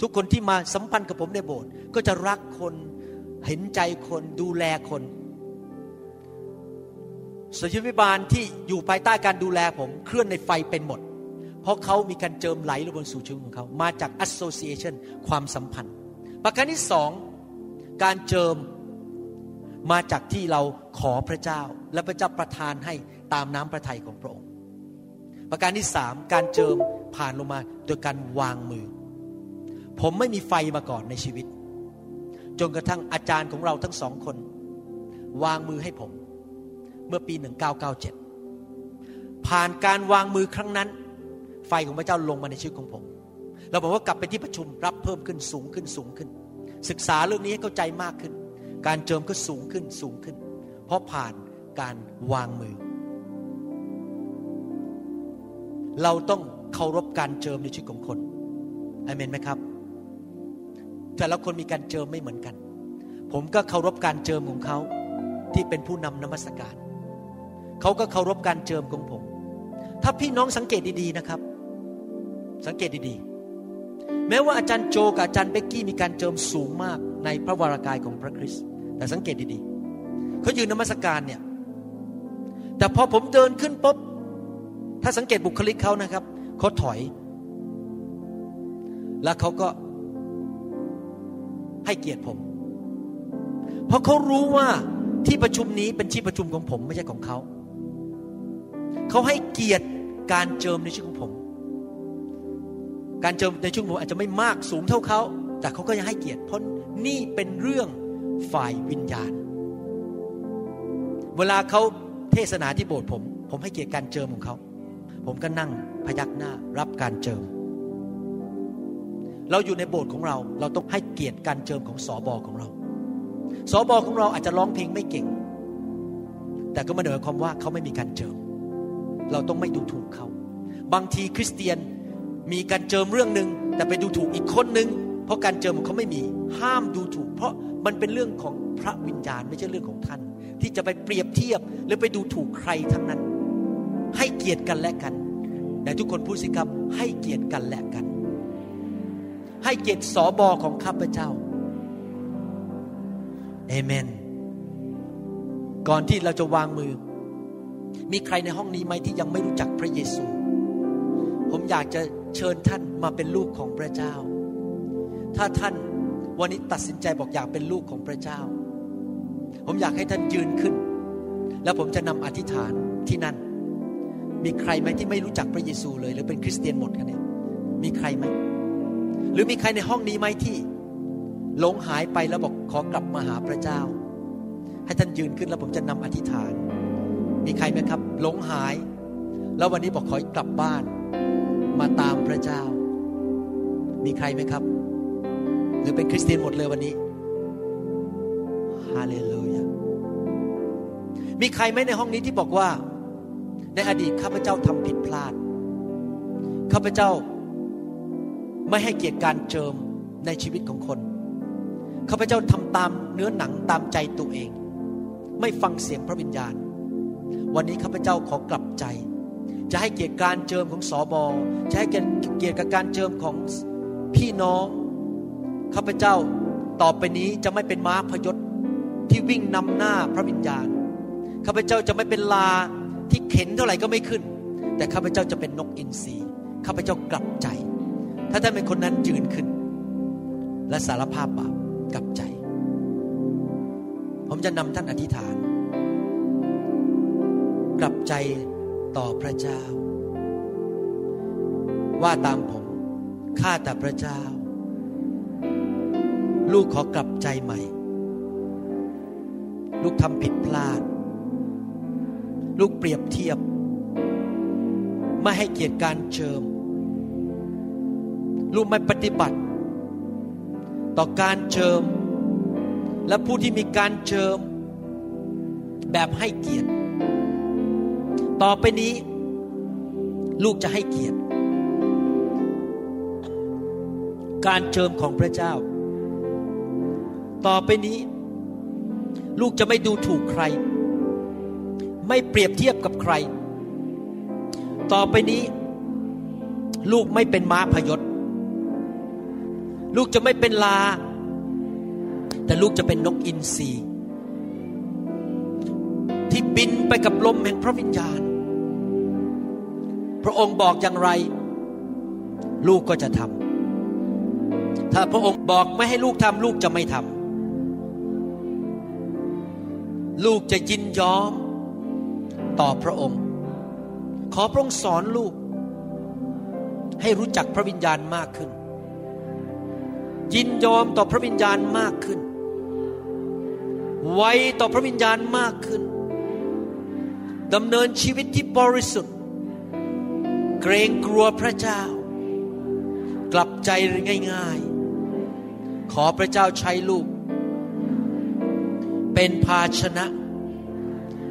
ทุกคนที่มาสัมพันธ์กับผมในโบสถ์ก็จะรักคนเห็นใจคนดูแลคน สุชีวิบาลที่อยู่ภายใต้การดูแลผมเคลื่อนในไฟเป็นหมด เพราะเขามีการเจิมไหลลงบนสู่ชีวิตของเขา มาจาก association ความสัมพันธ์ ประการที่สองการเจิมมาจากที่เราขอพระเจ้า และพระเจ้าประทานให้ตามน้ำพระทัยของพระองค์ ประการที่สามการเจิมผ่านลงมาโดยการวางมือ ผมไม่มีไฟมาก่อนในชีวิต จนกระทั่งอาจารย์ของเราทั้งสองคน วางมือให้ผม เมื่อปี 1997 ผ่านการวางมือครั้งนั้น ไฟของพระเจ้าลงมาในชีวิตของผม เราบอกว่ากลับไปที่ประชุมรับเพิ่มขึ้นสูงขึ้นสูงขึ้น ศึกษาเรื่องนี้ให้เข้าใจมากขึ้น การเจิมก็สูงขึ้นสูงขึ้น เพราะผ่านการวางมือ เราต้องเคารพการเจิมในชีวิตของคนอเมนไหมครับ แต่ละคนมีการเจิมไม่เหมือนกัน ผมก็เคารพการเจิมของเขาที่เป็นผู้นำนมัสการ เขาก็เคารพการเจิมของผม ถ้าพี่น้องสังเกตดีๆนะครับ สังเกตดีๆ แม้ว่าอาจารย์โจกับอาจารย์เบกกี้มีการเจิมสูงมากในพระวรากายของพระคริสต์แต่สังเกตดีๆเขายืนนมัสการเนี่ย แต่พอผมเดินขึ้นปุ๊บถ้าสังเกตบุคลิกเขานะครับเขาถอย แล้วเขาก็ให้เกียรติผม เพราะเขารู้ว่าที่ประชุมนี้เป็นที่ประชุมของผมไม่ใช่ของเขา เขาให้เกียรติการเจิมในชีวิตของผม การเจิมในชีวิตผมอาจจะไม่มากสูงเท่าเขา แต่เขาก็ยังให้เกียรติเพราะนี่เป็นเรื่องฝ่ายวิญญาณ เวลาเขาเทศนาที่โบสถ์ผม ผมให้เกียรติการเจิมของเขา ผมก็นั่งพยักหน้ารับการเจิม เราอยู่ในโบสถ์ของเรา เราต้องให้เกียรติการเจิมของสอบอของเรา สอบอของเราอาจจะร้องเพลงไม่เก่ง แต่ก็ไม่ได้หมายความว่าเขาไม่มีการเจิม เราต้องไม่ดูถูกเขา บางทีคริสเตียนมีการเจิมเรื่องหนึ่งแต่ไปดูถูกอีกคนหนึ่งเพราะการเจิมของเขาไม่มี ห้ามดูถูก เพราะมันเป็นเรื่องของพระวิญญาณไม่ใช่เรื่องของท่าน ที่จะไปเปรียบเทียบหรือไปดูถูกใครทั้งนั้น ให้เกียรติกันและกันแต่ทุกคนพูดสิครับให้เกียรติกันและกัน ให้เกียรติสอบอของข้าพเจ้าเอเมน ก่อนที่เราจะวางมือ มีใครในห้องนี้ไหมที่ยังไม่รู้จักพระเยซู ผมอยากจะเชิญท่านมาเป็นลูกของพระเจ้า ถ้าท่านวันนี้ตัดสินใจบอกอยากเป็นลูกของพระเจ้า ผมอยากให้ท่านยืนขึ้น แล้วผมจะนำอธิษฐานที่นั่น มีใครไหมที่ไม่รู้จักพระเยซูเลย หรือเป็นคริสเตียนหมดกันเนี่ยมีใครไหม หรือมีใครในห้องนี้ไหมที่หลงหายไปแล้วบอกขอกลับมาหาพระเจ้า ให้ท่านยืนขึ้นแล้วผมจะนำอธิษฐาน มีใครไหมครับ หลงหาย แล้ววันนี้บอกขอกลับบ้าน มาตามพระเจ้า มีใครไหมครับ หรือเป็นคริสเตียนหมดเลยวันนี้ฮาเลลูยามีใครไหมในห้องนี้ที่บอกว่า ในอดีตข้าพเจ้าทำผิดพลาดข้าพเจ้าไม่ให้เกียรติการเจิมในชีวิตของคนข้าพเจ้าทำตามเนื้อหนังตามใจตัวเอง ไม่ฟังเสียงพระวิญญาณ วันนี้ข้าพเจ้าขอกลับใจ จะให้เกียรติการเจิมของสอบอจะให้เกียรติกับการเจิมของพี่น้องข้าพเจ้าต่อไปนี้จะไม่เป็นม้าพยศที่วิ่งนำหน้าพระวิญญาณข้าพเจ้าจะไม่เป็นลาที่เข็นเท่าไหร่ก็ไม่ขึ้น แต่ข้าพเจ้าจะเป็นนกอินทรีข้าพเจ้ากลับใจ ถ้าท่านเป็นคนนั้นยืนขึ้น และสารภาพบาปกลับใจ ผมจะนำท่านอธิษฐาน กลับใจต่อพระเจ้า ว่าตามผมข้าแต่พระเจ้า ลูกขอกลับใจใหม่ ลูกทำผิดพลาด ลูกเปรียบเทียบ ไม่ให้เกียรติการเชิม ลูกไม่ปฏิบัติ ต่อการเชิม และผู้ที่มีการเชิม แบบให้เกียรติ ต่อไปนี้ ลูกจะให้เกียรติ การเจิมของพระเจ้า ต่อไปนี้ ลูกจะไม่ดูถูกใคร ไม่เปรียบเทียบกับใคร ต่อไปนี้ ลูกไม่เป็นม้าพยศลูกจะไม่เป็นลา แต่ลูกจะเป็นนกอินทรีที่บินไปกับลมแห่งพระวิญญาณ พระองค์บอกอย่างไร ลูกก็จะทำถ้าพระองค์บอกไม่ให้ลูกทำลูกจะไม่ทำลูกจะยินยอมต่อพระองค์ ขอพระองค์สอนลูก ให้รู้จักพระวิญญาณมากขึ้น ยินยอมต่อพระวิญญาณมากขึ้น ไวต่อพระวิญญาณมากขึ้นดำเนินชีวิตที่บริสุทธิ์ เกรงกลัวพระเจ้า กลับใจง่ายๆ ขอพระเจ้าใช้ลูก เป็นภาชนะ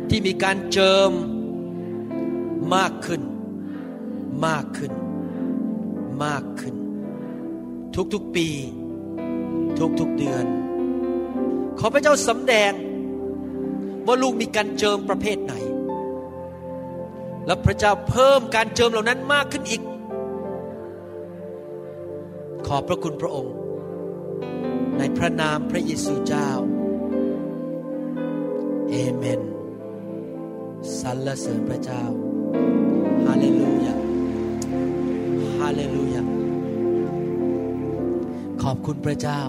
ที่มีการเจิมมากขึ้น มากขึ้น มากขึ้น ทุกๆปี ทุกๆเดือน ขอพระเจ้าสำแดงว่าลูกมีการเจิมประเภทไหน และพระเจ้าเพิ่มการเจิมเหล่านั้นมากขึ้นอีก ขอบพระคุณพระองค์ ในพระนามพระเยซูเจ้าเอเมนสรรเสริญพระเจ้าฮาเลลูยาฮาเลลูยาขอบคุณพระเจ้า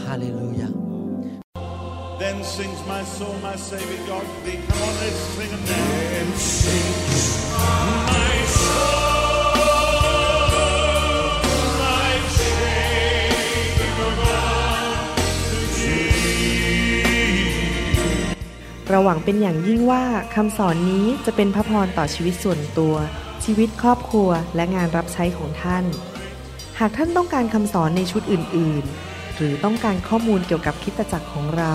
ฮาเลลูยา Then sings my soul, my Savior God to thee. Come on, let's sing them now. Then sings my soul, my God to เราหวังเป็นอย่างยิ่งว่าคำสอนนี้จะเป็นพระพรต่อชีวิตส่วนตัว ชีวิตครอบครัวและงานรับใช้ของท่าน หากท่านต้องการคำสอนในชุดอื่น ๆ หรือต้องการข้อมูลเกี่ยวกับคริสตจักรของเรา